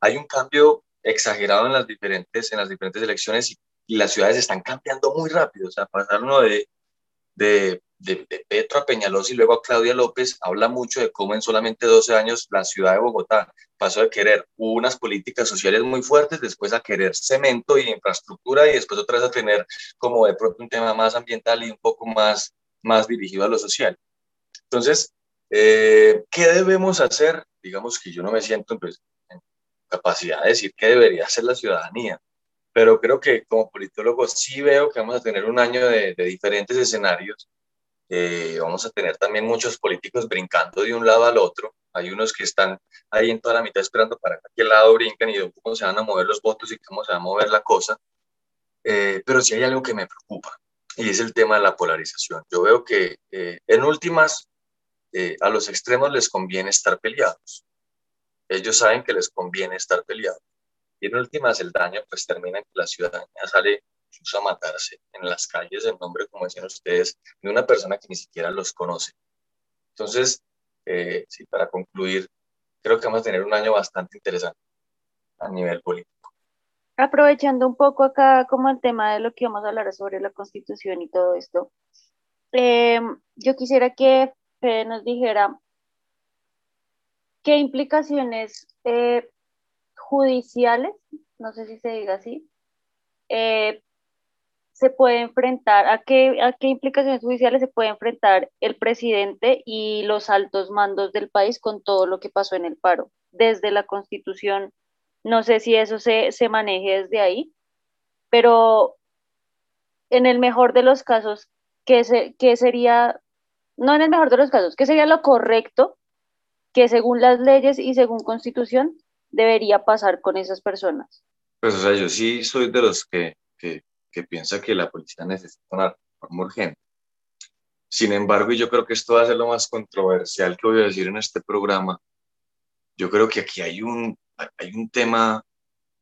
Speaker 5: hay un cambio exagerado en las diferentes, en las diferentes elecciones y, y las ciudades están cambiando muy rápido. O sea, pasar uno de, de de, Petro a Peñalosa y luego a Claudia López, habla mucho de cómo en solamente 12 años la ciudad de Bogotá pasó de querer unas políticas sociales muy fuertes, después a querer cemento y infraestructura y después otra vez a tener como de pronto un tema más ambiental y un poco más, más dirigido a lo social. Entonces, eh, ¿qué debemos hacer? Digamos que yo no me siento pues, en capacidad de decir qué debería hacer la ciudadanía, pero creo que como politólogo sí veo que vamos a tener un año de, de diferentes escenarios eh, vamos a tener también muchos políticos brincando de un lado al otro. Hay unos que están ahí en toda la mitad esperando para aquel lado brinquen y de cómo se van a mover los votos y cómo se va a mover la cosa. Eh, pero sí hay algo que me preocupa y es el tema de la polarización. Yo veo que eh, en últimas a los extremos les conviene estar peleados. Ellos saben que les conviene estar peleados. Y en últimas el daño pues termina en que la ciudadanía sale incluso a matarse en las calles en nombre, como decían ustedes, de una persona que ni siquiera los conoce. Entonces, eh, sí, para concluir, creo que vamos a tener un año bastante interesante a nivel político.
Speaker 6: Aprovechando un poco acá como el tema de lo que vamos a hablar sobre la constitución y todo esto, em, yo quisiera que Fede nos dijera qué implicaciones eh, judiciales, no sé si se diga así, eh, se puede enfrentar, a qué, a qué implicaciones judiciales se puede enfrentar el presidente y los altos mandos del país con todo lo que pasó en el paro. Desde la constitución, no sé si eso se, se maneje desde ahí, pero en el mejor de los casos, ¿qué, se, ¿qué sería, no en el mejor de los casos, qué sería lo correcto que según las leyes y según constitución debería pasar con esas personas?
Speaker 5: Pues, o sea, yo sí soy de los que, que piensa que la policía necesita una reforma urgente. Sin embargo, y yo creo que esto va a ser lo más controversial que voy a decir en este programa, yo creo que aquí hay un, hay un tema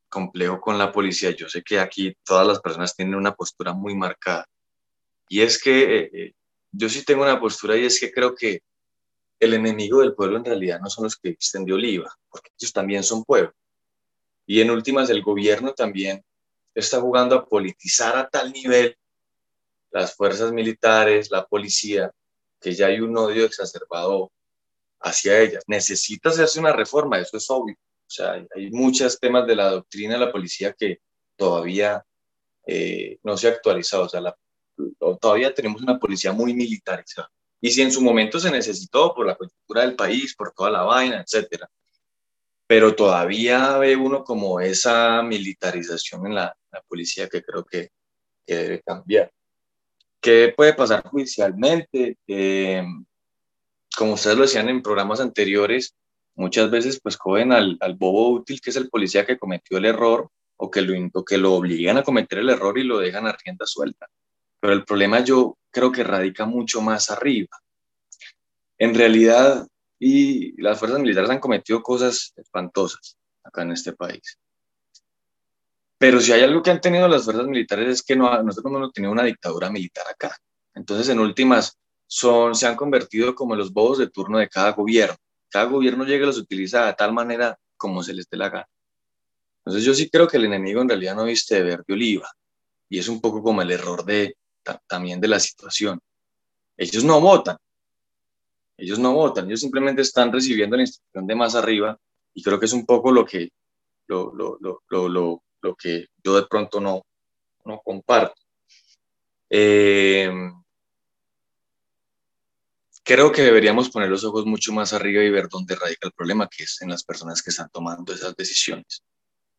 Speaker 5: complejo con la policía. Yo sé que aquí todas las personas tienen una postura muy marcada. Y es que eh, eh, yo sí tengo una postura y es que creo que el enemigo del pueblo en realidad no son los que visten de oliva, porque ellos también son pueblo. Y en últimas, el gobierno también está jugando a politizar a tal nivel las fuerzas militares, la policía, que ya hay un odio exacerbado hacia ellas. Necesita hacerse una reforma, eso es obvio. O sea, hay muchos temas de la doctrina de la policía que todavía eh, no se ha actualizado. O sea, todavía tenemos una policía muy militarizada. Y si en su momento se necesitó por la cultura del país, por toda la vaina, etcétera, pero todavía ve uno como esa militarización en la, policía que creo que, debe cambiar. ¿Qué puede pasar judicialmente? Eh, como ustedes lo decían en programas anteriores, muchas veces pues cogen al, bobo útil, que es el policía que cometió el error, o que, lo, que lo obligan a cometer el error y lo dejan a rienda suelta. Pero el problema yo creo que radica mucho más arriba. En realidad, y las fuerzas militares han cometido cosas espantosas acá en este país. Pero si hay algo que han tenido las fuerzas militares es que no, nosotros no hemos tenido una dictadura militar acá. Entonces, en últimas, son, se han convertido como los bobos de turno de cada gobierno. Cada gobierno llega y los utiliza de tal manera como se les dé la gana. Entonces, yo sí creo que el enemigo en realidad no viste de verde oliva. Y es un poco como el error de, también de la situación. ellos no votan. Ellos no votan, ellos simplemente están recibiendo la instrucción de más arriba y creo que es un poco lo que, lo, lo, lo, lo que yo de pronto no, no comparto. Eh, creo que deberíamos poner los ojos mucho más arriba y ver dónde radica el problema, que es en las personas que están tomando esas decisiones.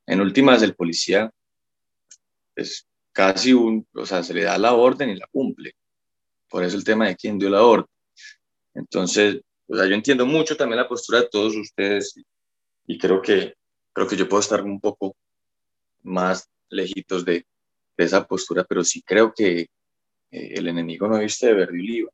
Speaker 5: En últimas, el policía es casi un, o sea, se le da la orden y la cumple. Por eso el tema de quién dio la orden. Entonces, o sea, yo entiendo mucho también la postura de todos ustedes y creo que, creo que yo puedo estar un poco más lejitos de, esa postura, pero sí creo que eh, el enemigo no viste de verde y oliva.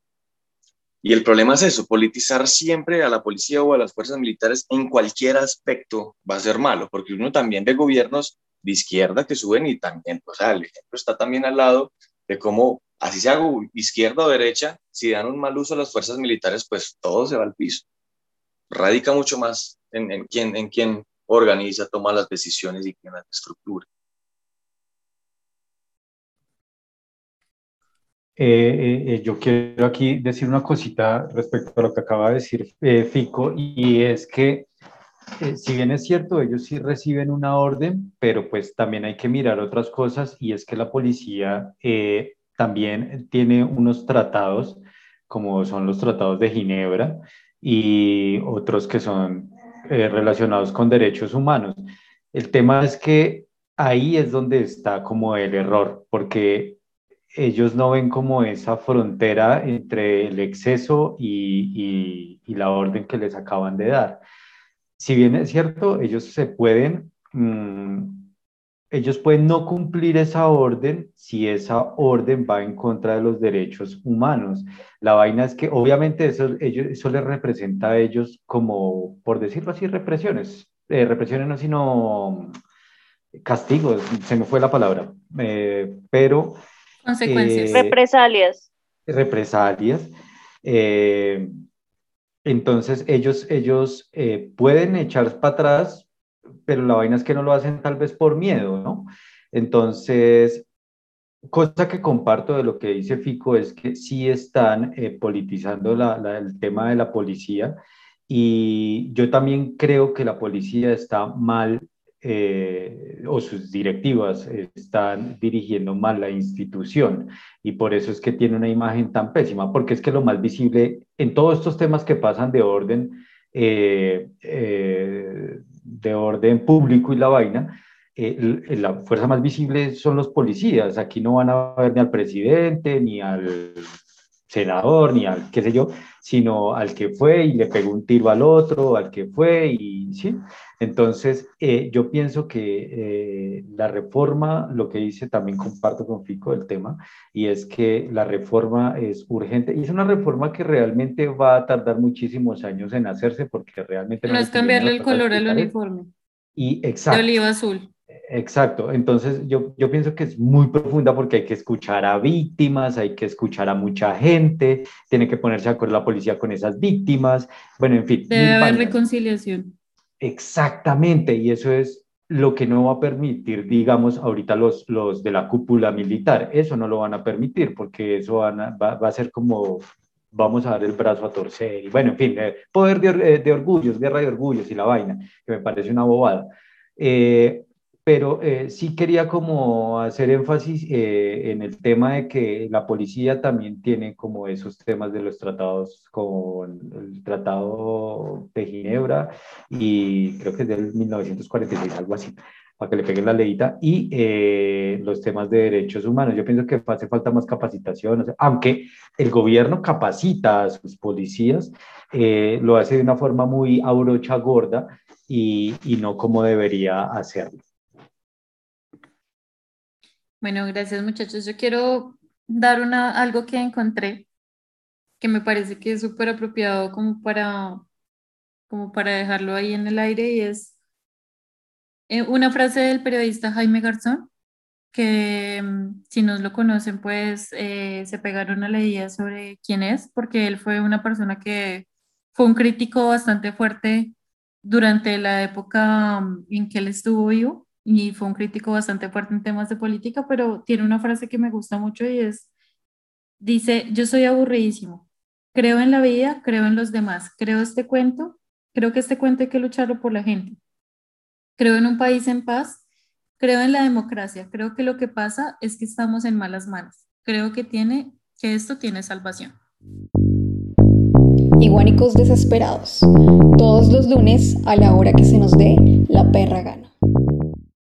Speaker 5: Y el problema es eso, politizar siempre a la policía o a las fuerzas militares en cualquier aspecto va a ser malo, porque uno también de gobiernos de izquierda que suben y también, o sea, el ejemplo está también al lado de cómo, así se hago izquierda o derecha, si dan un mal uso a las fuerzas militares, pues todo se va al piso. Radica mucho más en, en quién, en quién organiza, toma las decisiones y quién las estructura.
Speaker 4: Eh, eh, yo quiero aquí decir una cosita respecto a lo que acaba de decir eh, Fico, y es que si bien es cierto, ellos sí reciben una orden, pero pues también hay que mirar otras cosas, y es que la policía también tiene unos tratados, como son los tratados de Ginebra, y otros que son relacionados con derechos humanos. El tema es que ahí es donde está como el error, porque ellos no ven como esa frontera entre el exceso y, la orden que les acaban de dar. Si bien es cierto, ellos se pueden, mm, ellos pueden no cumplir esa orden si esa orden va en contra de los derechos humanos. La vaina es que obviamente eso, ellos, eso les representa a ellos como, por decirlo así, represiones. Eh, represiones no, sino castigos, se me fue la palabra, eh, pero
Speaker 6: Consecuencias. Eh, represalias.
Speaker 4: Represalias. Eh, entonces ellos, ellos eh, pueden echar para atrás, pero la vaina es que no lo hacen tal vez por miedo, ¿no? Entonces, cosa que comparto de lo que dice Fico es que sí están politizando el tema de la policía y yo también creo que la policía está mal eh, o sus directivas están dirigiendo mal la institución y por eso es que tiene una imagen tan pésima, porque es que lo más visible en todos estos temas que pasan de orden, eh, eh, de orden público y la vaina, la fuerza más visible son los policías. Aquí no van a ver ni al presidente, ni al senador, ni al qué sé yo, sino al que fue y le pegó un tiro al otro, al que fue y sí. Entonces, eh, yo pienso que eh, la reforma, lo que dice, también comparto con Fico el tema, y es que la reforma es urgente y es una reforma que realmente va a tardar muchísimos años en hacerse porque realmente...
Speaker 3: No, es cambiarle el color al uniforme.
Speaker 4: Y exacto.
Speaker 3: De oliva azul.
Speaker 4: Exacto, entonces yo, yo pienso que es muy profunda porque hay que escuchar a víctimas, hay que escuchar a mucha gente, tiene que ponerse de acuerdo la policía con esas víctimas, bueno, en fin.
Speaker 3: Debe haber reconciliación.
Speaker 4: Exactamente, y eso es lo que no va a permitir, digamos, ahorita los, los de la cúpula militar, eso no lo van a permitir porque eso va, va, a ser como vamos a dar el brazo a torcer, y bueno, en fin, eh, poder de, eh, de, orgullos, guerra de orgullos y la vaina, que me parece una bobada. Eh, pero eh, sí quería como hacer énfasis eh, en el tema de que la policía también tiene como esos temas de los tratados con el Tratado de Ginebra y creo que es del 1946, algo así, para que le peguen la leyita, y eh, los temas de derechos humanos. Yo pienso que hace falta más capacitación, aunque el gobierno capacita a sus policías, lo hace de una forma muy abrocha gorda y, y no como debería hacerlo.
Speaker 3: Bueno, gracias muchachos. Yo quiero dar una, algo que encontré que me parece que es súper apropiado como para, como para dejarlo ahí en el aire y es eh, una frase del periodista Jaime Garzón, que mm, si nos lo conocen, pues eh, se pegaron a la idea sobre quién es, porque él fue una persona que fue un crítico bastante fuerte durante la época mm, en que él estuvo vivo y fue un crítico bastante fuerte en temas de política, pero tiene una frase que me gusta mucho y es Dice, yo soy aburridísimo. Creo en la vida, creo en los demás. Creo este cuento. Creo que este cuento hay que lucharlo por la gente. Creo en un país en paz. Creo en la democracia. Creo que lo que pasa es que estamos en malas manos. Creo que tiene, que esto tiene salvación.
Speaker 1: Iguanicos desesperados. Todos los lunes a la hora que se nos dé la perra gana.